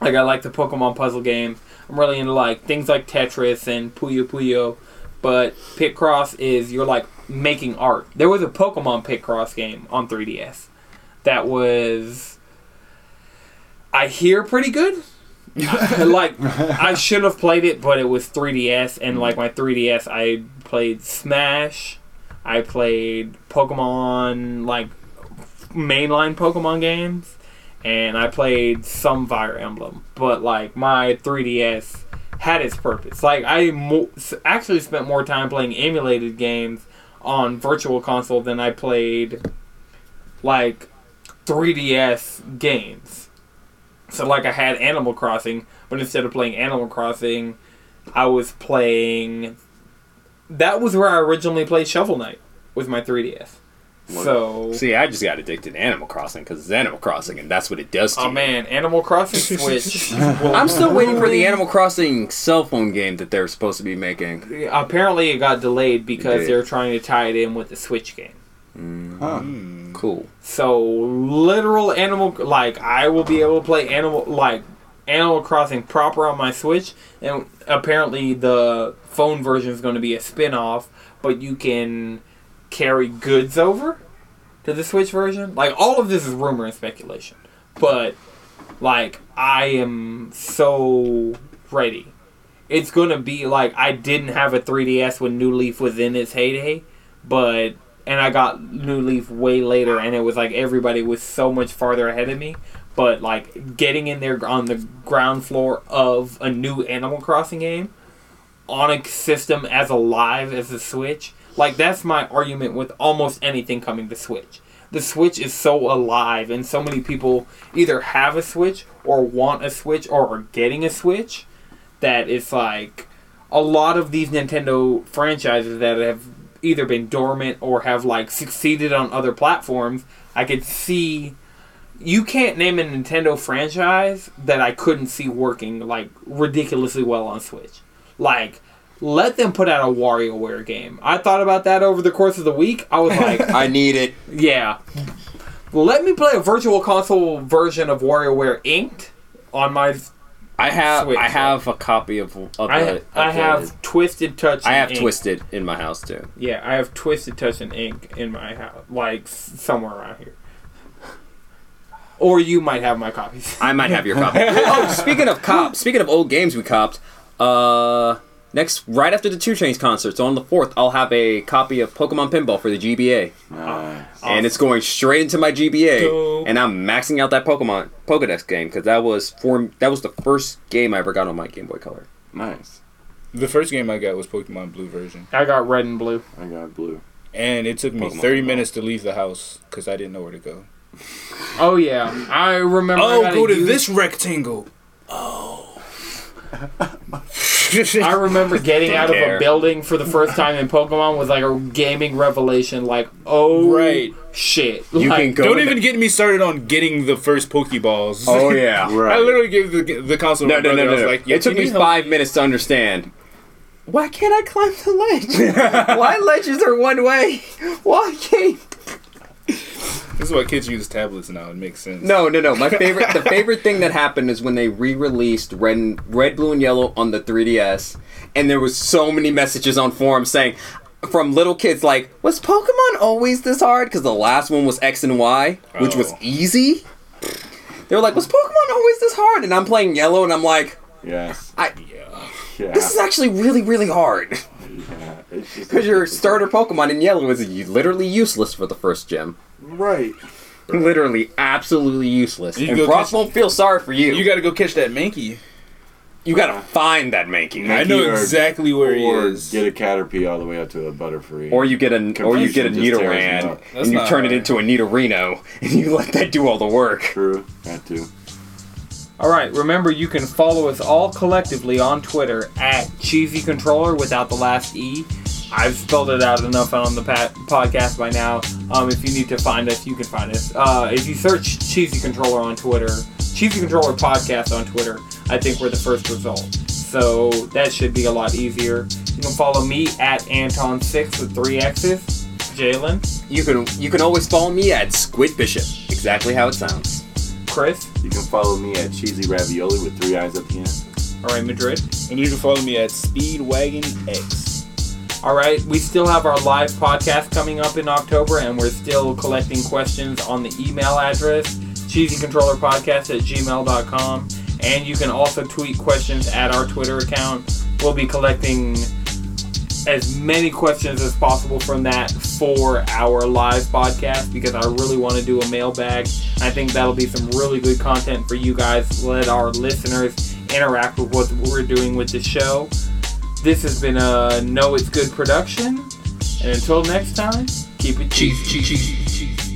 Speaker 1: Like I like the Pokemon puzzle games. I'm really into like things like Tetris and Puyo Puyo, but Picross is you're like making art. There was a Pokemon Picross game on 3DS that was I hear pretty good. like I should have played it, but it was 3DS, and like my 3DS, I played Smash, I played Pokemon, like mainline Pokemon games, and I played some Fire Emblem. But like my 3DS had its purpose. Like I mo- actually spent more time playing emulated games on Virtual Console than I played like 3DS games. So like I had Animal Crossing, but instead of playing Animal Crossing, I was playing. That was where I originally played Shovel Knight with my 3DS. So,
Speaker 2: See, I just got addicted to Animal Crossing because it's Animal Crossing, and that's what it does to me.
Speaker 1: oh
Speaker 2: you.
Speaker 1: man, Animal Crossing Switch.
Speaker 2: I'm still waiting for the Animal Crossing cell phone game that they're supposed to be making.
Speaker 1: Apparently, it got delayed because they're trying to tie it in with the Switch game. Mm.
Speaker 4: Huh. Hmm.
Speaker 2: Cool.
Speaker 1: So literal animal like I will be able to play animal like Animal Crossing proper on my Switch and apparently the phone version is going to be a spin-off but you can carry goods over to the Switch version. Like all of this is rumor and speculation. But like I am so ready. It's to be like I didn't have a 3DS when New Leaf was in its heyday, but and I got New Leaf way later, and it was like everybody was so much farther ahead of me. But like getting in there on the ground floor of a new Animal Crossing game on a system as alive as the Switch, like that's my argument with almost anything coming to Switch. The Switch is so alive, and so many people either have a Switch or want a Switch or are getting a Switch that it's like a lot of these Nintendo franchises that have either been dormant or have like succeeded on other platforms. I could see you can't name a Nintendo franchise that I couldn't see working like ridiculously well on Switch. Like let them put out a WarioWare game. I thought about that over the course of the week. I was like,
Speaker 2: I need it.
Speaker 1: yeah. Let me play a virtual console version of WarioWare Inc. on my
Speaker 2: I have
Speaker 1: Switch,
Speaker 2: I have a copy of, of
Speaker 1: I,
Speaker 2: the, of
Speaker 1: I have Twisted Touch.
Speaker 2: I have
Speaker 1: Ink.
Speaker 2: Twisted in my house too.
Speaker 1: Yeah, I have Twisted Touch and Ink in my house, like somewhere around here. Or you might have my copies.
Speaker 2: I might have your copy. oh, speaking of cop, speaking of old games we copped, uh, next right after the Two Chainz concert, so on the fourth, I'll have a copy of Pokemon Pinball for the GBA,
Speaker 4: Nice.
Speaker 2: and it's going straight into my GBA,
Speaker 1: Dope.
Speaker 2: and I'm maxing out that Pokemon Pokedex game because that was for that was the first game I ever got on my Game Boy Color.
Speaker 4: Nice.
Speaker 3: The first game I got was Pokemon Blue version,
Speaker 1: I got red and blue.
Speaker 4: I got blue.
Speaker 3: and it took me
Speaker 2: Pokemon
Speaker 3: 30
Speaker 2: Blue.
Speaker 3: minutes to leave the house because I didn't know where to go.
Speaker 1: Oh yeah, I remember.
Speaker 3: Oh,
Speaker 1: got
Speaker 3: go to
Speaker 1: used-
Speaker 3: this rectangle. Oh.
Speaker 1: I remember getting out of a building for the first time in Pokemon was like a gaming revelation. Like, oh
Speaker 3: Right.
Speaker 1: shit!
Speaker 2: You
Speaker 1: Like,
Speaker 2: can go.
Speaker 3: Don't even
Speaker 2: the-
Speaker 3: get me started on getting the first Pokeballs.
Speaker 2: Oh yeah.
Speaker 4: Right.
Speaker 3: I literally gave the the console. to
Speaker 2: No,
Speaker 3: my
Speaker 2: no,
Speaker 3: brother.
Speaker 2: no,
Speaker 3: I
Speaker 2: no.
Speaker 3: was
Speaker 2: no.
Speaker 3: like, "Yo,
Speaker 2: it took me
Speaker 3: help
Speaker 2: five minutes to understand. Why can't I climb the ledge? Why ledges are one way? Why can't?
Speaker 3: This is why kids use tablets now. It makes sense.
Speaker 2: No, no, no. My favorite, the favorite thing that happened is when they re-released Red, and, Red, Blue, and Yellow on the 3DS, and there was so many messages on forums saying, from little kids like, "Was Pokemon always this hard?" Because the last one was X and Y, which was
Speaker 3: Oh.
Speaker 2: easy. They were like, "Was Pokemon always this hard?" And I'm playing Yellow, and I'm like,
Speaker 4: Yes.
Speaker 2: "I
Speaker 3: Yeah.
Speaker 4: Yeah.
Speaker 2: this is actually really, really hard."
Speaker 4: Yeah. It's just
Speaker 2: Because your starter Pokemon in Yellow is literally useless for the first gym.
Speaker 4: Right.
Speaker 2: Literally, absolutely useless.
Speaker 3: You
Speaker 2: and Brock
Speaker 3: catch-
Speaker 2: won't feel sorry for you.
Speaker 3: You got to go catch that Mankey.
Speaker 2: You gotta find that Mankey.
Speaker 3: I know
Speaker 4: or-
Speaker 3: exactly where he
Speaker 4: or
Speaker 3: is.
Speaker 4: get a Caterpie all the way up to a Butterfree.
Speaker 2: Or you get a or you get a
Speaker 4: Confusion just tears them
Speaker 2: Nidoran and you
Speaker 3: not
Speaker 2: turn it into a Nidorino and you let that do all the work.
Speaker 4: True. That too.
Speaker 1: All right, remember you can follow us all collectively on Twitter at Cheesy Controller without the last E. I've spelled it out enough on the pa- podcast by now. Um, if you need to find us, you can find us. Uh, if you search Cheesy Controller on Twitter, Cheesy Controller Podcast on Twitter, I think we're the first result. So that should be a lot easier. You can follow me at Anton6 with three X's. Jalen,
Speaker 2: You can you can always follow me at Squid Bishop. Exactly how it sounds.
Speaker 1: Chris,
Speaker 4: You can follow me at Cheesy Ravioli with three eyes at the end.
Speaker 1: all right, Madrid.
Speaker 3: And you can follow me at Speedwagon X.
Speaker 1: All right, we still have our live podcast coming up in October, and we're still collecting questions on the email address cheesycontrollerpodcast at gmail.com. And you can also tweet questions at our Twitter account. We'll be collecting as many questions as possible from that for our live podcast because I really want to do a mailbag. I think that'll be some really good content for you guys. Let our listeners interact with what we're doing with the show. This has been a Know It's Good production. And until next time, keep it cheesy.
Speaker 5: Cheesy.